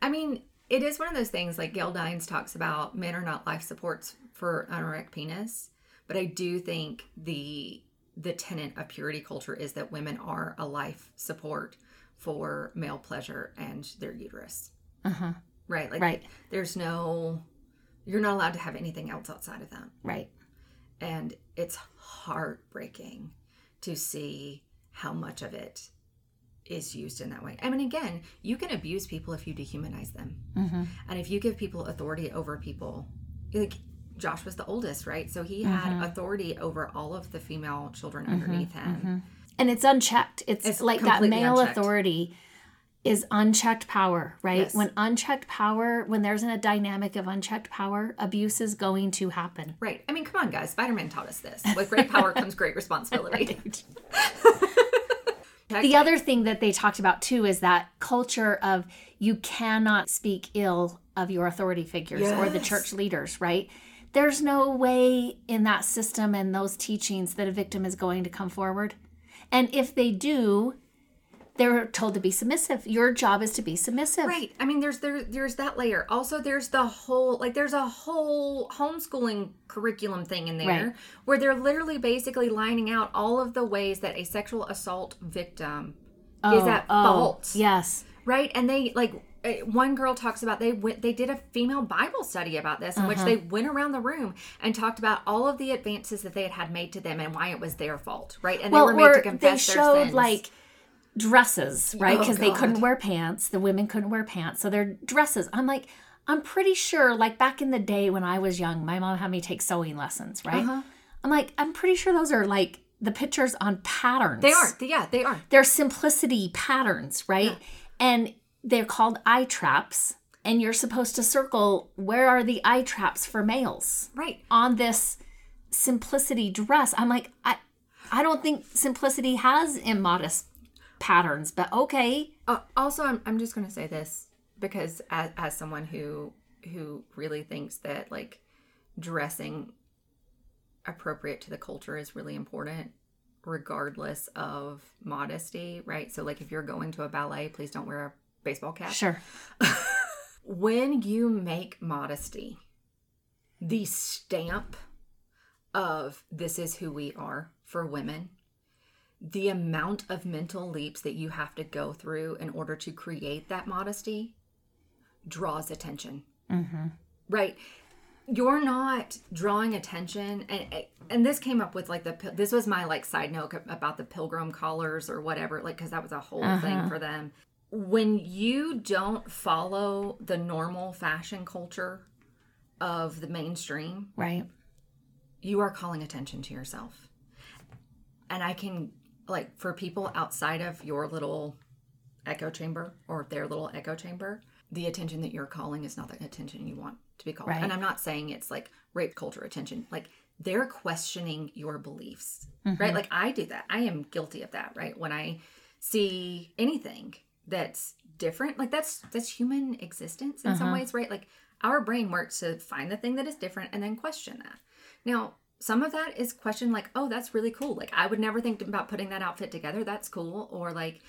I mean, it is one of those things like Gail Dines talks about men are not life supports for an erect penis, but I do think the the tenet of purity culture is that women are a life support for male pleasure and their uterus. uh-huh, Right? Like Right. there's no you're not allowed to have anything else outside of that. right. And it's heartbreaking to see how much of it is used in that way. I mean, again, you can abuse people if you dehumanize them. Mm-hmm. And if you give people authority over people, like Josh was the oldest, right? So he had Mm-hmm. authority over all of the female children underneath him. And it's unchecked. It's, It's like that male unchecked. authority is unchecked power, right? Yes. When unchecked power, when there's a dynamic of unchecked power, abuse is going to happen. Right. I mean, come on, guys. Spider Man taught us this. With great power [laughs] comes great responsibility. [laughs] The other thing that they talked about too is that culture of you cannot speak ill of your authority figures or the church leaders, right? There's no way in that system and those teachings that a victim is going to come forward. And if they do, they're told to be submissive. Your job is to be submissive. Right. I mean, there's there there's that layer. Also, there's the whole like there's a whole homeschooling curriculum thing in there Right. where they're literally basically lining out all of the ways that a sexual assault victim is Oh, at oh, fault. Yes. Right. And they like uh, one girl talks about they went they did a female Bible study about this in which Uh-huh. they went around the room and talked about all of the advances that they had had made to them and why it was their fault. Right. And Well, they were made to confess they their showed like dresses, right? Oh, Because they couldn't wear pants. The women couldn't wear pants, so they're dresses. I'm like, I'm pretty sure, like back in the day when I was young, my mom had me take sewing lessons, right? Uh-huh. I'm like, I'm pretty sure those are like the pictures on patterns. they are. Yeah, they are. They're simplicity patterns, right? And they're called eye traps. And you're supposed to circle where are the eye traps for males Right. on this simplicity dress. I'm like, I, I don't think simplicity has immodest patterns, but okay. Uh, also, I'm, I'm just going to say this because as, as someone who who really thinks that like dressing appropriate to the culture is really important regardless of modesty, right? So like if you're going to a ballet, please don't wear a baseball cap. Sure. [laughs] When you make modesty the stamp of this is who we are for women, the amount of mental leaps that you have to go through in order to create that modesty draws attention. Mm-hmm. Right. You're not drawing attention, and and this came up with like the this was my like side note about the pilgrim collars or whatever, like because that was a whole thing uh-huh. for them. When you don't follow the normal fashion culture of the mainstream, Right. you are calling attention to yourself. And I can, like, for people outside of your little echo chamber or their little echo chamber, the attention that you're calling is not the attention you want to be called. Right. And I'm not saying it's like rape culture attention. Like, they're questioning your beliefs, mm-hmm. right? Like, I do that. I am guilty of that, right? When I see anything that's different, like, that's that's human existence in some uh-huh. ways, right? Like, our brain works to find the thing that is different and then question that. Now, some of that is question like, oh, that's really cool. Like, I would never think about putting that outfit together. That's cool. Or like,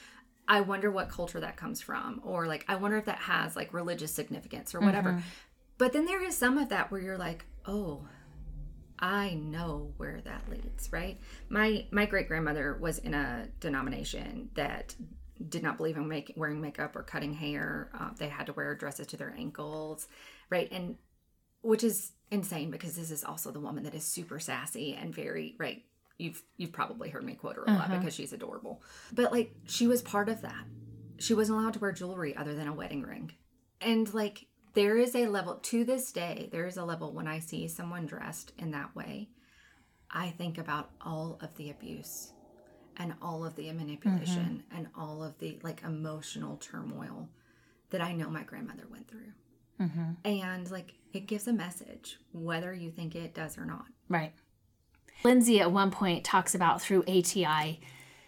I wonder what culture that comes from. Or like, I wonder if that has like religious significance or whatever. But then there is some of that where you're like, oh, I know where that leads, right? My my great grandmother was in a denomination that did not believe in make, wearing makeup or cutting hair. Uh, they had to wear dresses to their ankles, right? And which is insane because this is also the woman that is super sassy and very right. You've you've probably heard me quote her a lot uh-huh. because she's adorable. But like she was part of that. She wasn't allowed to wear jewelry other than a wedding ring. And like there is a level to this day, there is a level when I see someone dressed in that way, I think about all of the abuse and all of the manipulation mm-hmm. and all of the like emotional turmoil that I know my grandmother went through. Mm-hmm. And like it gives a message, whether you think it does or not. Right. Lindsay at one point talks about through ATI,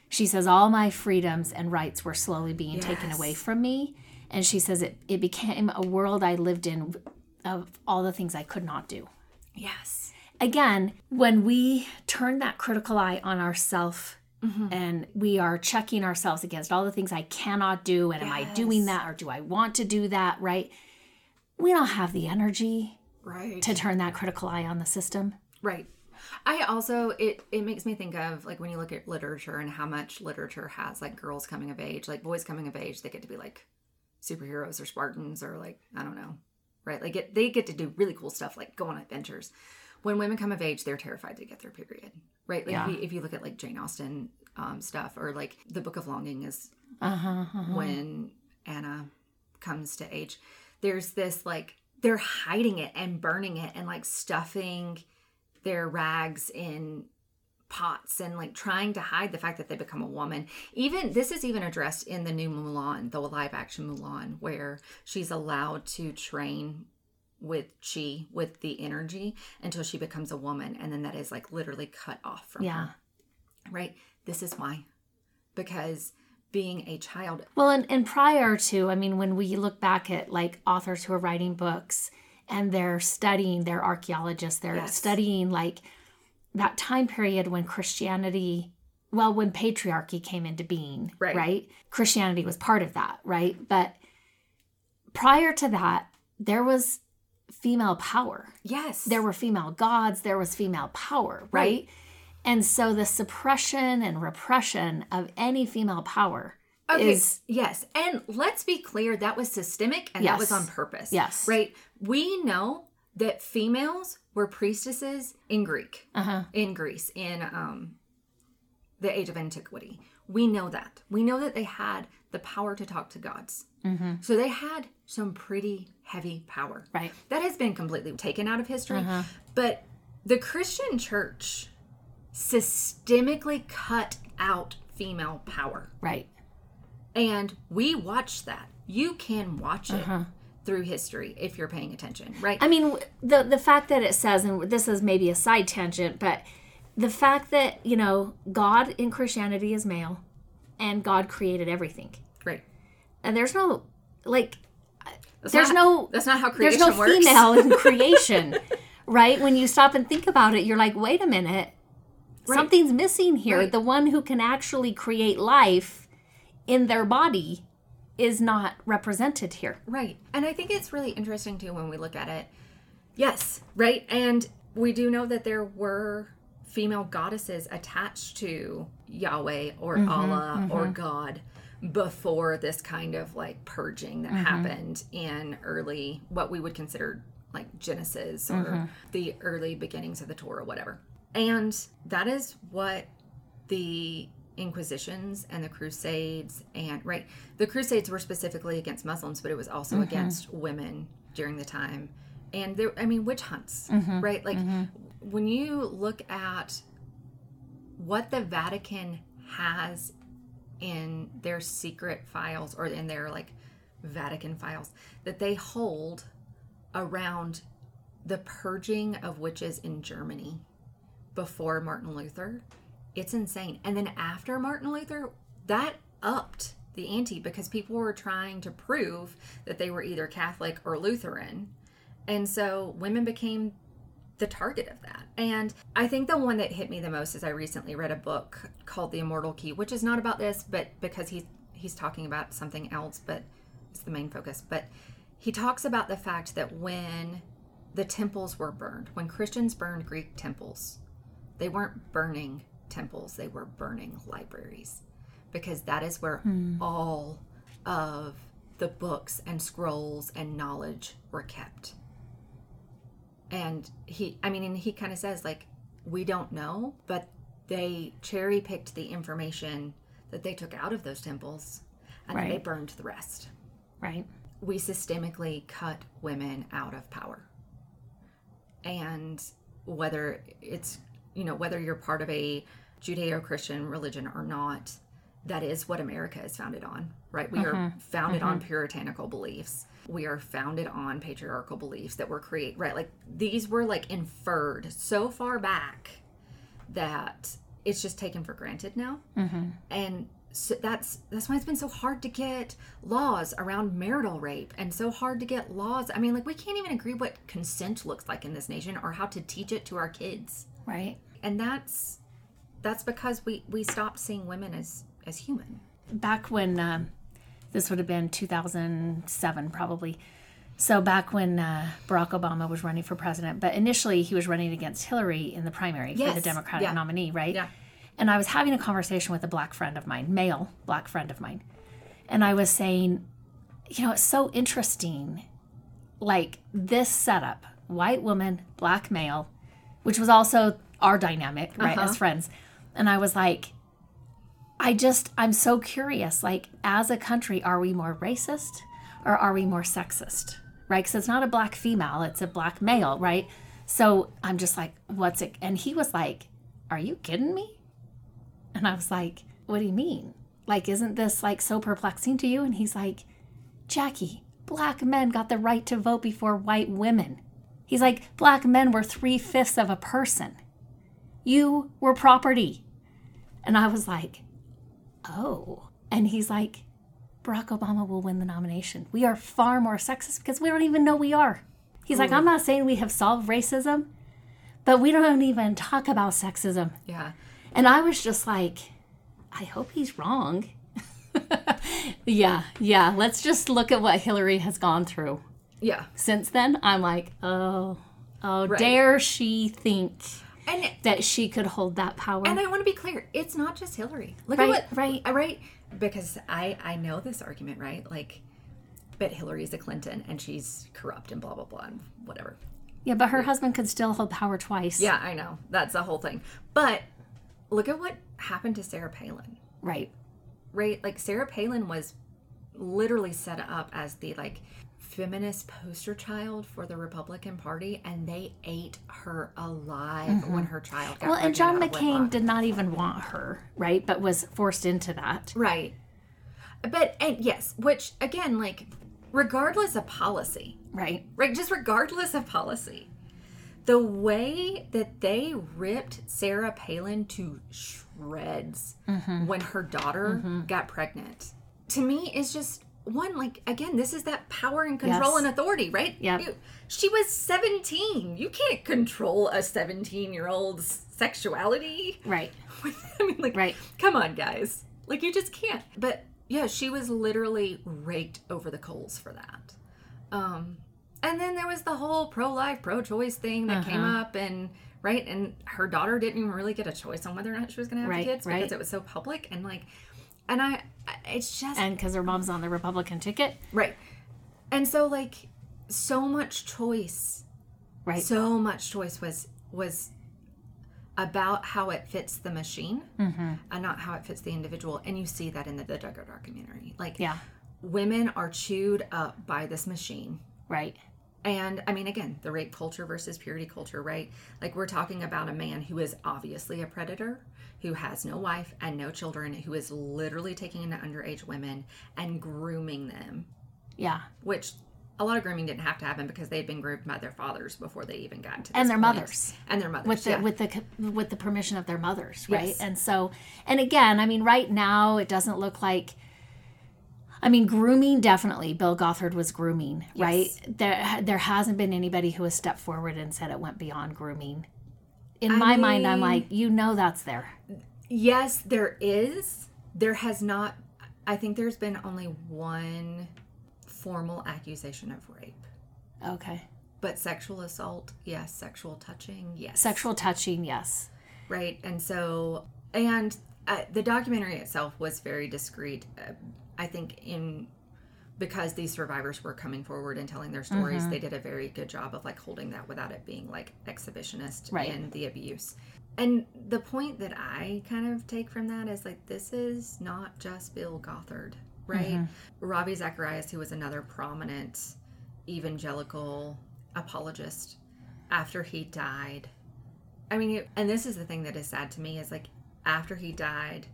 she says, All my freedoms and rights were slowly being taken away from me. And she says it, it became a world I lived in of all the things I could not do. Yes. Again, when we turn that critical eye on ourself mm-hmm. and we are checking ourselves against all the things I cannot do, and am I doing that or do I want to do that, right? We don't have the energy Right. to turn that critical eye on the system. Right. I also it it makes me think of like when you look at literature and how much literature has like girls coming of age, like boys coming of age, they get to be like superheroes or Spartans or like I don't know, right? Like it, they get to do really cool stuff like go on adventures. When women come of age, they're terrified to get their period, right? Like Yeah. if, you, if you look at like Jane Austen um, stuff or like the Book of Longing is Uh-huh, when Anna comes to age. There's this like they're hiding it and burning it and like stuffing their rags in pots and like trying to hide the fact that they become a woman. Even this is even addressed in the new Mulan, the live action Mulan, where she's allowed to train with chi, with the energy until she becomes a woman, and then that is like literally cut off from Yeah. her. Right? This is why. Because being a child Well, and, and prior to, I mean, when we look back at like authors who are writing books and they're studying, they're archaeologists, they're Yes. studying like that time period when Christianity well, when patriarchy came into being, Right. right? Christianity was part of that, right? But prior to that, there was female power. Yes. There were female gods, there was female power, right? Right. And so the suppression and repression of any female power Okay. is yes. And let's be clear, that was systemic and that was on purpose. Yes. Right? We know that females were priestesses in Greek, uh-huh. in Greece, in um, the age of antiquity. We know that. We know that they had the power to talk to gods. Mm-hmm. So they had some pretty heavy power. Right. That has been completely taken out of history. Uh-huh. But the Christian church systemically cut out female power. Right. And we watch that. You can watch it Uh-huh. through history if you're paying attention, right? I mean, the the fact that it says, and this is maybe a side tangent, but the fact that you know God in Christianity is male, and God created everything, right. and there's no like, That's there's not- no That's not how creation there's no works. female in [laughs] creation, right? When you stop and think about it, you're like, wait a minute, Right. something's missing here. Right. The one who can actually create life in their body is not represented here. Right. And I think it's really interesting too when we look at it. Yes, right? And we do know that there were female goddesses attached to Yahweh or Mm-hmm, Allah or God before this kind of like purging that Mm-hmm. happened in early what we would consider like Genesis or Mm-hmm. the early beginnings of the Torah, whatever. And that is what the inquisitions and the crusades and right the crusades were specifically against muslims but it was also mm-hmm. against women during the time. And there i mean witch hunts mm-hmm. right? Like mm-hmm. when you look at what the vatican has in their secret files or in their like vatican files that they hold around the purging of witches in germany before Martin Luther, it's insane. And then after Martin Luther, that upped the ante because people were trying to prove that they were either Catholic or Lutheran. And so women became the target of that. And I think the one that hit me the most is I recently read a book called The Immortal Key, which is not about this, but because he's he's talking about something else, but it's the main focus. But he talks about the fact that when the temples were burned, when Christians burned Greek temples, they weren't burning temples, they were burning libraries because that is where hmm. all of the books and scrolls and knowledge were kept. And he, I mean, and he kind of says, like, we don't know, but they cherry picked the information that they took out of those temples and then they burned the rest. Right. We systemically cut women out of power. And whether it's, you know, whether you're part of a Judeo Christian religion or not, that is what America is founded on, right? We are mm-hmm. founded on mm-hmm. puritanical beliefs. We are founded on patriarchal beliefs that were create right like these were like inferred so far back that it's just taken for granted now. Mm-hmm. And so that's that's why it's been so hard to get laws around marital rape and so hard to get laws. I mean, like we can't even agree what consent looks like in this nation or how to teach it to our kids. Right. And that's that's because we we stopped seeing women as as human. back when um, this would have been 2007 probably so back when uh, barack obama was running for president but initially he was running against hillary in the primary for the democratic Yeah. nominee right Yeah. and i was having a conversation with a black friend of mine male black friend of mine and i was saying you know it's so interesting like this setup white woman black male which was also our dynamic right Uh-huh. as friends and i was like I just, I'm so curious. Like, as a country, are we more racist or are we more sexist? Right? Because it's not a black female, it's a black male, right? So I'm just like, what's it? And he was like, Are you kidding me? And I was like, What do you mean? Like, isn't this like so perplexing to you? And he's like, Jackie, black men got the right to vote before white women. He's like, Black men were three fifths of a person. You were property. And I was like, oh. And he's like, Barack Obama will win the nomination. We are far more sexist because we don't even know we are. He's like, I'm not saying we have solved racism, but we don't even talk about sexism. Yeah. And I was just like, I hope he's wrong. [laughs] yeah, yeah. Let's just look at what Hillary has gone through. Yeah. Since then, I'm like, oh, oh, Right. dare she think And that she could hold that power? and I want to be clear, it's not just Hillary. Look Right, at what right. uh, right because I I know this argument, right? Like but Hillary's a Clinton and she's corrupt and blah blah blah and whatever. yeah, but her husband could still hold power twice. Yeah, I know. That's the whole thing. But look at what happened to Sarah Palin. Right. right? Like Sarah Palin was literally set up as the like feminist poster child for the Republican Party, and they ate her alive when her child got Well, and John McCain did not even want her, right? But was forced into that. right? But and yes, which again, like regardless of policy, Right. right? Just regardless of policy, the way that they ripped Sarah Palin to shreds Mm-hmm. when her daughter got pregnant, to me is just one like again, this is that power and control Yes. and authority, right? yeah she was 17. You can't control a 17 year old's sexuality. Right. [laughs] I mean, like, Right. come on, guys. Like, you just can't. But yeah, she was literally raked over the coals for that. Um, and then there was the whole pro life, pro choice thing that came Uh-huh. up, and right, and her daughter didn't even really get a choice on whether or not she was going to have Right, kids because right. it was so public. And like, and I- it's just And because her mom's on the Republican ticket. right. And so, like, so much choice Right. so much choice was was about how it fits the machine Mm-hmm. and not how it fits the individual and you see that in the, the Duggar documentary like yeah. women are chewed up by this machine Right. and i mean again the rape culture versus purity culture right like we're talking about a man who is obviously a predator who has no wife and no children who is literally taking in underage women and grooming them Yeah. which a lot of grooming didn't have to happen because they had been groomed by their fathers before they even got to this And their point. mothers. and their mothers with the yeah. with the with the permission of their mothers, right? Yes. And so, and again, I mean, right now it doesn't look like. I mean, grooming definitely. Bill Gothard was grooming, right? There, there hasn't been anybody who has stepped forward and said it went beyond grooming. In my mind, I'm like, you know, that's there. yes there is. There has not i think there's been only one formal accusation of rape. Okay, but sexual assault yes. Sexual touching yes. Sexual touching, yes, right? And so and uh, the documentary itself was very discreet uh, i think in because these survivors were coming forward and telling their stories Mm-hmm. they did a very good job of like holding that without it being like exhibitionist Right. in the abuse and the point that i kind of take from that is like this is not just bill gothard right Mm-hmm. ravi zacharias who was another prominent evangelical apologist after he died I mean, it, and this is the thing that is sad to me is like after he died,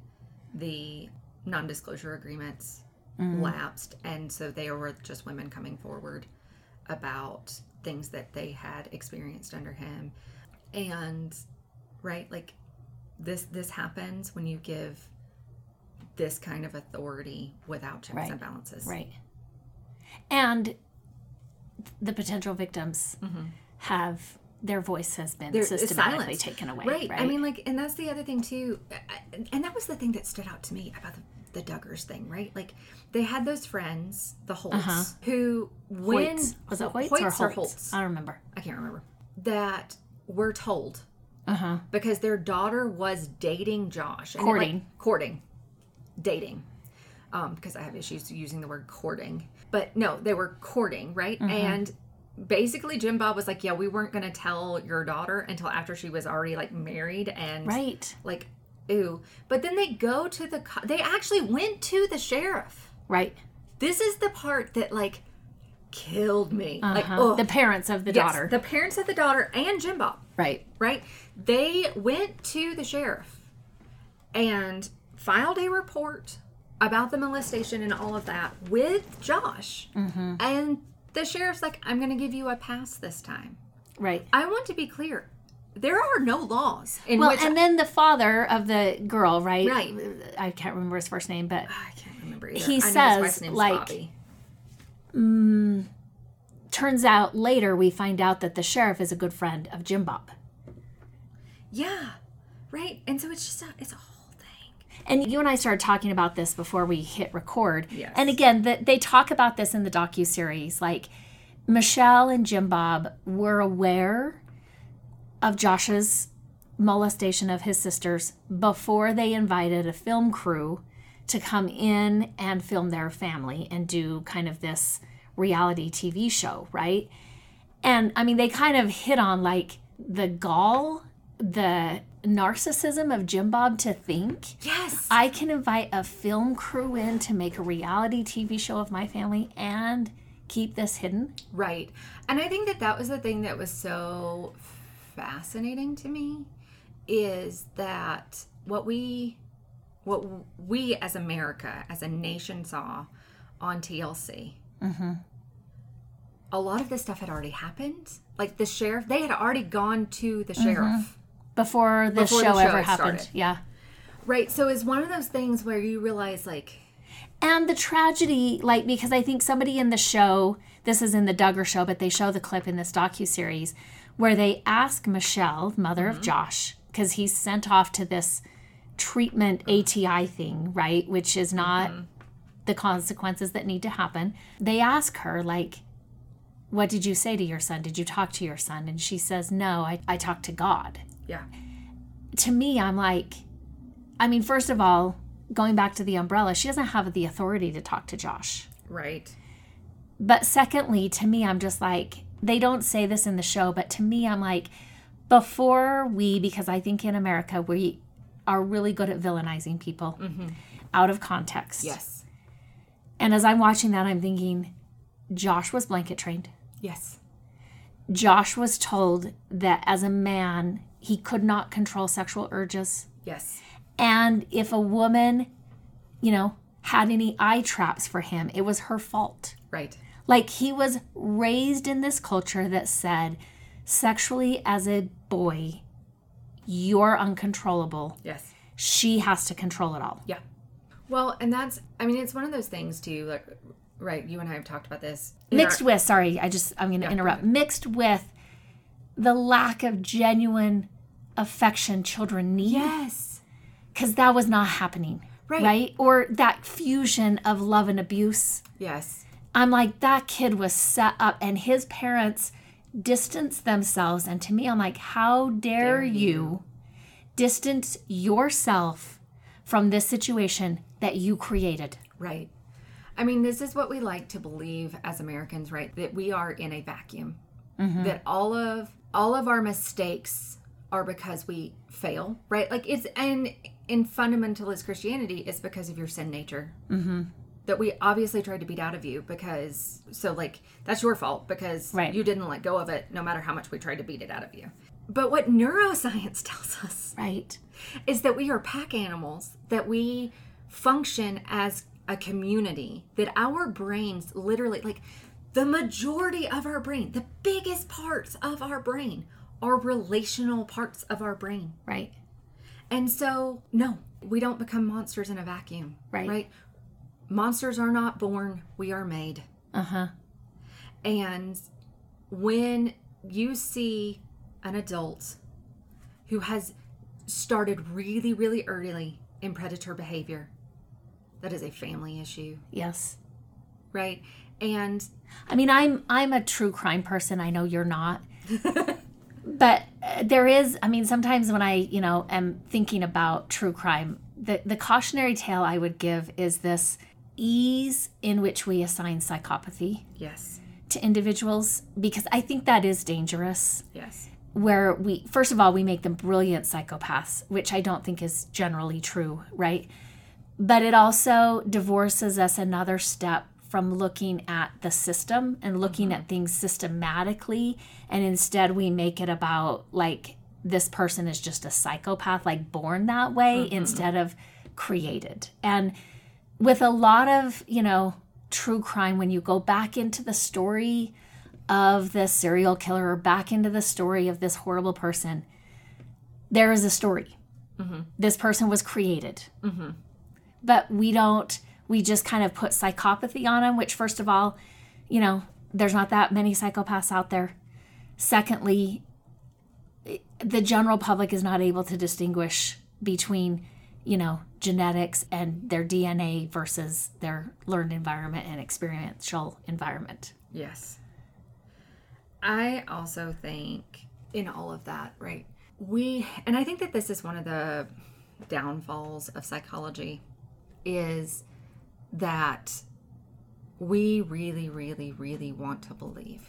the non-disclosure agreements lapsed, and so they were just women coming forward about things that they had experienced under him, and right, like this this happens when you give this kind of authority without checks Right. and balances, right. And the potential victims have their voice has been Mm-hmm. Systematically taken away, Right. right? I mean, like, and that's the other thing too, and that was the thing that stood out to me about the, the Duggars thing, right? Like, they had those friends, the Holtz, who when Hoyts. was it Hoyts, Hoyts or Holtz? I don't remember. I can't remember that were told Uh huh. because their daughter was dating Josh, and it, like, Courting. courting, dating. Um, because I have issues using the word courting, but no, they were courting, right? Mm-hmm. And basically, Jim Bob was like, "Yeah, we weren't going to tell your daughter until after she was already like married and Right. like, ooh." But then they go to the, co- they actually went to the sheriff. Right. This is the part that like killed me. Like, Uh-huh. oh, the parents of the yes, daughter. the parents of the daughter, and Jim Bob right. right? They went to the sheriff and filed a report about the molestation and all of that with Josh. Mm-hmm. And the sheriff's like, I'm going to give you a pass this time. Right. I want to be clear. There are no laws in Well, and then the father of the girl, right? Right. I can't remember his first name, but I can't remember either. He I says, like, Bobby. Mm, turns out later we find out that the sheriff is a good friend of Jim Bob. Yeah, right. And so it's just a, it's a whole thing. And you and I started talking about this before we hit record. Yes. And again, the, they talk about this in the docu series. Like Michelle and Jim Bob were aware of Josh's molestation of his sisters before they invited a film crew to come in and film their family and do kind of this reality TV show, right? And I mean, they kind of hit on like the gall, the narcissism of Jim Bob to think Yes. I can invite a film crew in to make a reality TV show of my family and keep this hidden. Right. And I think that that was the thing that was so fascinating to me is that what we what we as America as a nation saw on TLC. Mm-hmm. A lot of this stuff had already happened. Like the sheriff, they had already gone to the mm-hmm. sheriff. Before this Before the show, show ever happened. started. Yeah. Right. So it's one of those things where you realize like And the tragedy, like, because I think somebody in the show, this is in the Duggar show, but they show the clip in this docu series where they ask Michelle, mother of mm-hmm. Josh, because he's sent off to this treatment ATI thing, right? Which is not mm-hmm. the consequences that need to happen. They ask her, like, what did you say to your son? Did you talk to your son? And she says, no, I, I talked to God yeah. to me, I'm like, I mean, first of all, going back to the umbrella, she doesn't have the authority to talk to Josh. Right. But secondly, to me, I'm just like, they don't say this in the show, but to me, I'm like, before we, because I think in America, we are really good at villainizing people mm-hmm. out of context. Yes. And as I'm watching that, I'm thinking, Josh was blanket trained. Yes. Josh was told that as a man, he could not control sexual urges. Yes. And if a woman, you know, had any eye traps for him, it was her fault. Right. Like he was raised in this culture that said, sexually as a boy, you're uncontrollable. Yes. She has to control it all. Yeah. Well, and that's I mean, it's one of those things too, like right, you and I have talked about this. Mixed our- with, sorry, I just, I'm going to go interrupt. Mixed with the lack of genuine affection children need. Yes. Because that was not happening. Right. Right? Or that fusion of love and abuse. Yes. I'm like, that kid was set up, and his parents distanced themselves. And to me, I'm like, how dare, Dare you. you. distance yourself from this situation that you created? Right. I mean, this is what we like to believe as Americans, right? That we are in a vacuum. That all of all of our mistakes are because we fail, right? Like it's and in fundamentalist Christianity, it's because of your sin nature. Mm-hmm. That we obviously tried to beat out of you because so like that's your fault because Right. you didn't let go of it, no matter how much we tried to beat it out of you. But what neuroscience [laughs] tells us Right. is that we are pack animals, that we function as a community, that our brains literally, like the majority of our brain, the biggest parts of our brain are relational parts of our brain. Right. And so, no, we don't become monsters in a vacuum. Right. Right? Monsters are not born, we are made. Uh huh. And when you see an adult who has started really, really early in predator behavior, that is a family issue, Yes. right? And I mean, I'm I'm a true crime person. I know you're not. [laughs] but uh, there is, I mean, sometimes when I, you know, am thinking about true crime, the the cautionary tale I would give is this ease in which we assign psychopathy yes, to individuals because I think that is dangerous. yes, Where we, first of all, we make them brilliant psychopaths, which I don't think is generally true, right? But it also divorces us another step from looking at the system and looking mm-hmm. at things systematically. And instead, we make it about like this person is just a psychopath, like born that way mm-hmm. instead of created. And with a lot of, you know, true crime, when you go back into the story of the serial killer or back into the story of this horrible person, there is a story. Mm-hmm. This person was created. Mm-hmm. But we don't, we just kind of put psychopathy on them, which, first of all, you know, there's not that many psychopaths out there. Secondly, the general public is not able to distinguish between you know, genetics and their DNA versus their learned environment and experiential environment. Yes. I also think in all of that, right? We, and I think that this is one of the downfalls of psychology is that we really, really, really want to believe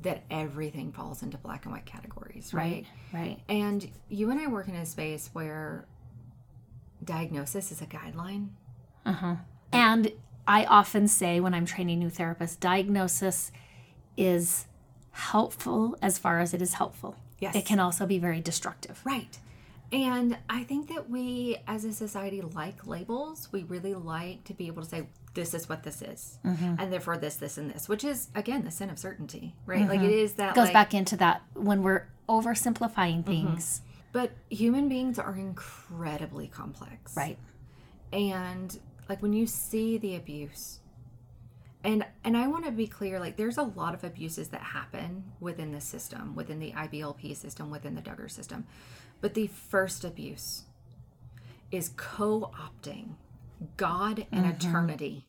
that everything falls into black and white categories, right? Right. Right. And you and I work in a space where diagnosis is a guideline. Uh-huh. And I often say when I'm training new therapists, diagnosis is helpful as far as it is helpful. Yes. It can also be very destructive. Right. And I think that we as a society like labels. We really like to be able to say, this is what this is. Mm-hmm. And therefore this, this, and this, which is again the sin of certainty, right? Like mm-hmm. it is that It goes like, back into that when we're oversimplifying mm-hmm. things. But human beings are incredibly complex. Right. and like when you see the abuse and and i want to be clear like there's a lot of abuses that happen within the system within the iblp system within the duggar system but the first abuse is co-opting god and mm-hmm. eternity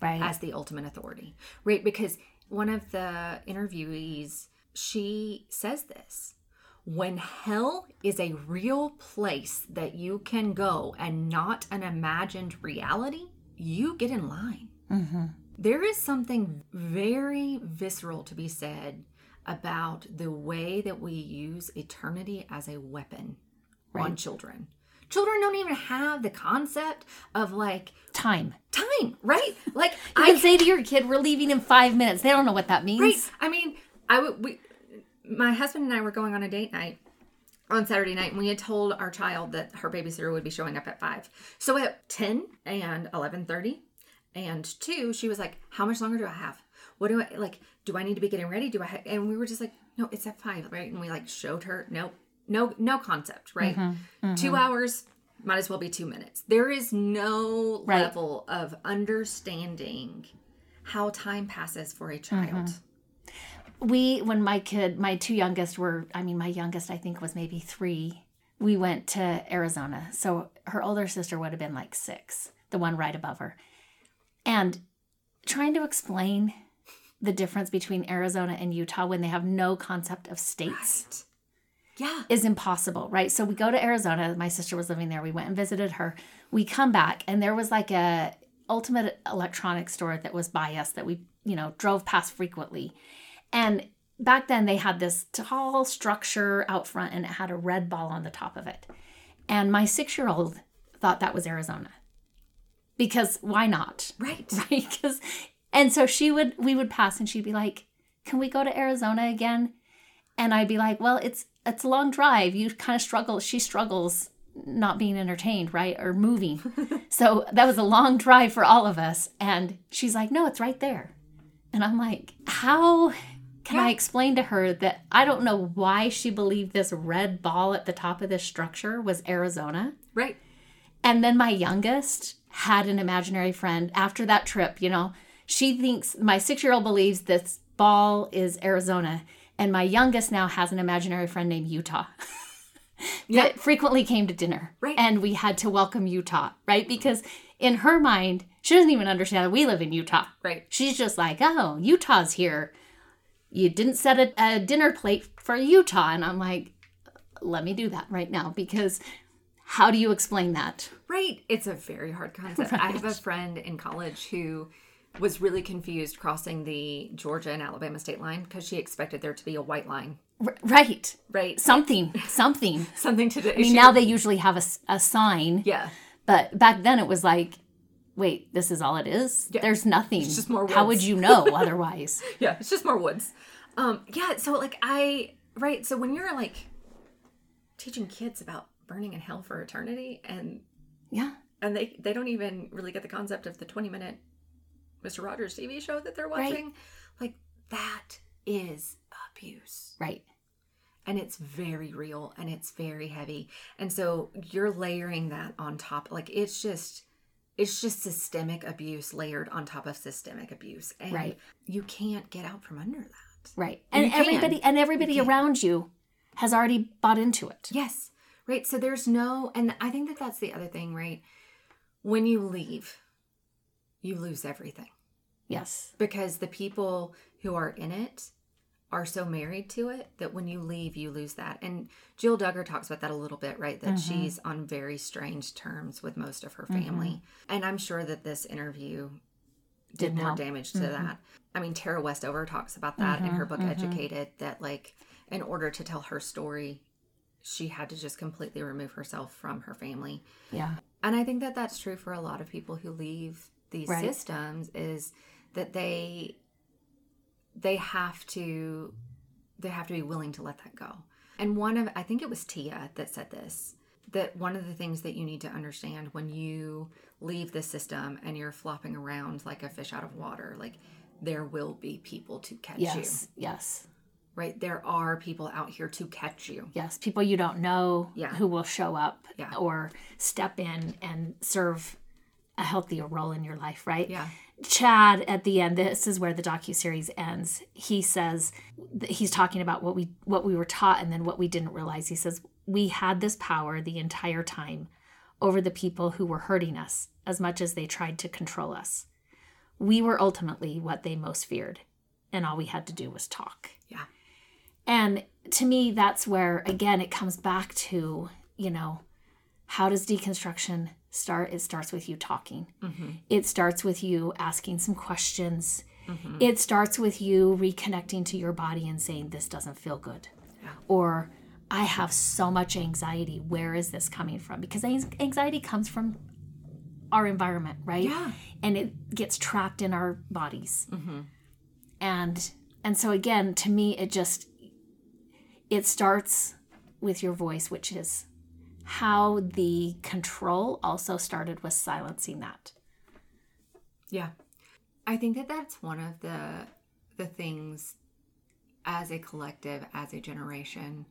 Right. as the ultimate authority, right? Because one of the interviewees, she says this when hell is a real place that you can go and not an imagined reality, you get in line. Mm-hmm. There is something very visceral to be said about the way that we use eternity as a weapon on children. Children don't even have the concept of like Time. time, right? Like [laughs] You I can say to your kid, we're leaving in five minutes. They don't know what that means. Right. I mean, I would. We, my husband and I were going on a date night on Saturday night, and we had told our child that her babysitter would be showing up at five. So at ten and eleven thirty and two, she was like, "How much longer do I have? What do I like? Do I need to be getting ready? Do I?" Ha-? And we were just like, "No, it's at five, right?" And we like showed her, "Nope, no, no concept, right? Mm-hmm, mm-hmm. Two hours." Might as well be two minutes. There is no Right. level of understanding how time passes for a child. Mm-hmm. We when my kid my two youngest were i mean my youngest i think was maybe three we went to arizona so her older sister would have been like six the one right above her and trying to explain the difference between arizona and utah when they have no concept of states Yeah. is impossible, right? So we go to Arizona. My sister was living there. We went and visited her. We come back and there was like a ultimate electronics store that was by us that we, you know, drove past frequently. And back then they had this tall structure out front and it had a red ball on the top of it. And my 6-year-old thought that was Arizona. Because why not? Right. [laughs] right because and so she would we would pass and she'd be like can we go to arizona again and i'd be like well it's it's a long drive you kind of struggle she struggles not being entertained right or moving [laughs] so that was a long drive for all of us and she's like no it's right there and i'm like how can i explain to her that i don't know why she believed this red ball at the top of this structure was arizona Right. and then my youngest had an imaginary friend after that trip, you know. She thinks my six year old believes this ball is Arizona. And my youngest now has an imaginary friend named Utah [laughs] that frequently came to dinner. Right. And we had to welcome Utah, right? Because in her mind, she doesn't even understand that we live in Utah. Right. She's just like, oh, Utah's here. You didn't set a, a dinner plate for Utah. And I'm like, let me do that right now because how do you explain that? Right. It's a very hard concept. I have a friend in college who was really confused crossing the Georgia and Alabama state line because she expected there to be a white line. R- right. Right. Something, something. [laughs] Something to do. I mean, now they usually have a, a sign, Yeah. but back then it was like, wait, this is all it is? There's nothing. It's just more woods. How would you [laughs] know otherwise? [laughs] Yeah. It's just more woods. Um, yeah. So, like, I, right. So, when you're like teaching kids about burning in hell for eternity and yeah. and they they don't even really get the concept of the 20 minute Mr. Rogers TV show that they're Right. watching. Like that is abuse. Right. And it's very real and it's very heavy. And so you're layering that on top like it's just it's just systemic abuse layered on top of systemic abuse. And Right. you can't get out from under that. Right. You And can. everybody and everybody can. around you has already bought into it. Yes. Right. So there's no, and I think that that's the other thing, right? When you leave, you lose everything Yes. because the people who are in it are so married to it that when you leave, you lose that. And Jill Duggar talks about that a little bit, right? That mm-hmm. she's on very strange terms with most of her mm-hmm. family. And I'm sure that this interview did Didn't more help. damage to mm-hmm. that. I mean, Tara Westover talks about that in her book Mm-hmm. Educated, that like in order to tell her story, she had to just completely remove herself from her family. Yeah. And I think that that's true for a lot of people who leave these Right. systems is that they they have to they have to be willing to let that go. And one of I think it was Tia that said this that one of the things that you need to understand when you leave the system and you're flopping around like a fish out of water like there will be people to catch you. Yes. Yes. Right? There are people out here to catch you. Yes. People you don't know Yeah. who will show up Yeah. or step in and serve a healthier role in your life, right? Yeah. Chad at the end, this is where the docu series ends. He says that he's talking about what we what we were taught and then what we didn't realize. He says we had this power the entire time over the people who were hurting us as much as they tried to control us. We were ultimately what they most feared, and all we had to do was talk. Yeah. And to me, that's where, again, it comes back to, you know, how does deconstruction start? It starts with you talking, mm-hmm. it starts with you asking some questions. Mm-hmm. It starts with you reconnecting to your body and saying, This doesn't feel good. Or, I have so much anxiety. Where is this coming from? Because anxiety comes from our environment, right? Yeah. And it gets trapped in our bodies. Mm-hmm. And and so again, to me, it just it starts with your voice, which is how the control also started with silencing that. Yeah. I think that that's one of the the things as a collective, as a generation,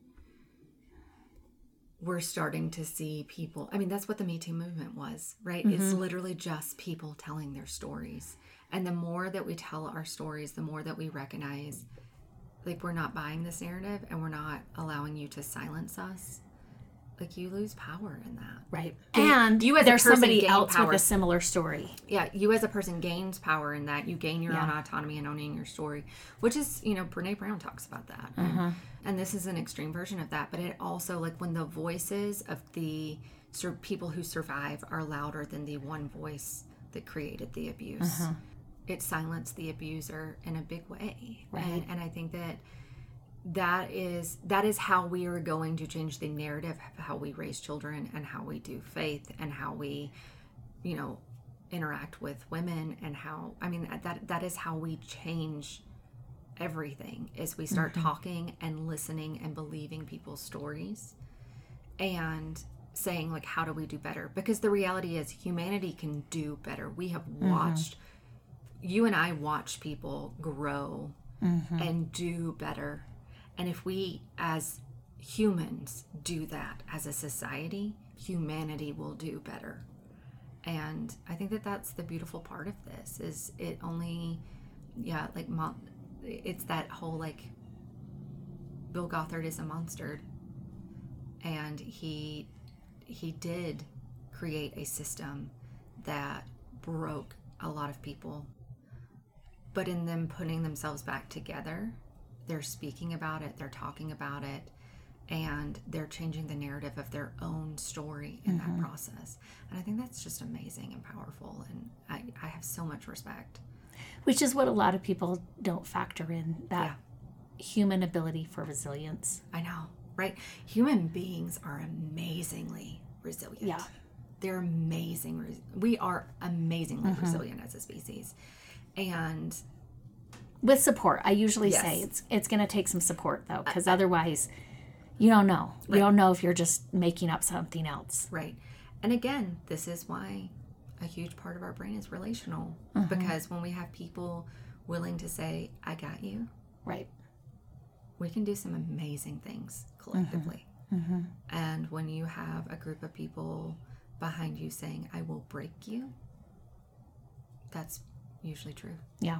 we're starting to see people. I mean, that's what the Me Too movement was, right? It's mm-hmm. literally just people telling their stories. And the more that we tell our stories, the more that we recognize like we're not buying this narrative and we're not allowing you to silence us. Like you lose power in that. Right. And you as a there's somebody else power. with a similar story. yeah, you as a person gains power in that. You gain your own autonomy and owning your story, which is, you know, Brene Brown talks about that. And- Uh-huh. And, this is an extreme version of that. But it also, like, when the voices of the sur- people who survive are louder than the one voice that created the abuse, Uh-huh. it silenced the abuser in a big way. Right. And, and I think that that is that is how we are going to change the narrative of how we raise children and how we do faith and how we you know interact with women and how i mean that that is how we change everything is we start mm-hmm. talking and listening and believing people's stories and saying like how do we do better? Because the reality is humanity can do better. We have mm-hmm. watched you and i watch people grow mm-hmm. and do better and if we as humans do that as a society humanity will do better. And i think that that's the beautiful part of this is it only yeah like mon- it's that whole like bill gothard is a monster. And he he did create a system that broke a lot of people. But in them putting themselves back together they're speaking about it they're talking about it and they're changing the narrative of their own story in that mm-hmm. process. And i think that's just amazing and powerful and i, I have so much respect. Which is what a lot of people don't factor in that human ability for resilience. i know right? Human beings are amazingly resilient. Yeah. they're amazing we are amazingly mm-hmm. resilient as a species. And With support. I usually say it's it's gonna take some support though, because otherwise you don't know. You don't know if you're just making up something else. Right. And again, this is why a huge part of our brain is relational. Mm-hmm. Because when we have people willing to say, I got you, Right. we can do some amazing things collectively. Mm-hmm. And when you have a group of people behind you saying, I will break you, that's usually true. Yeah.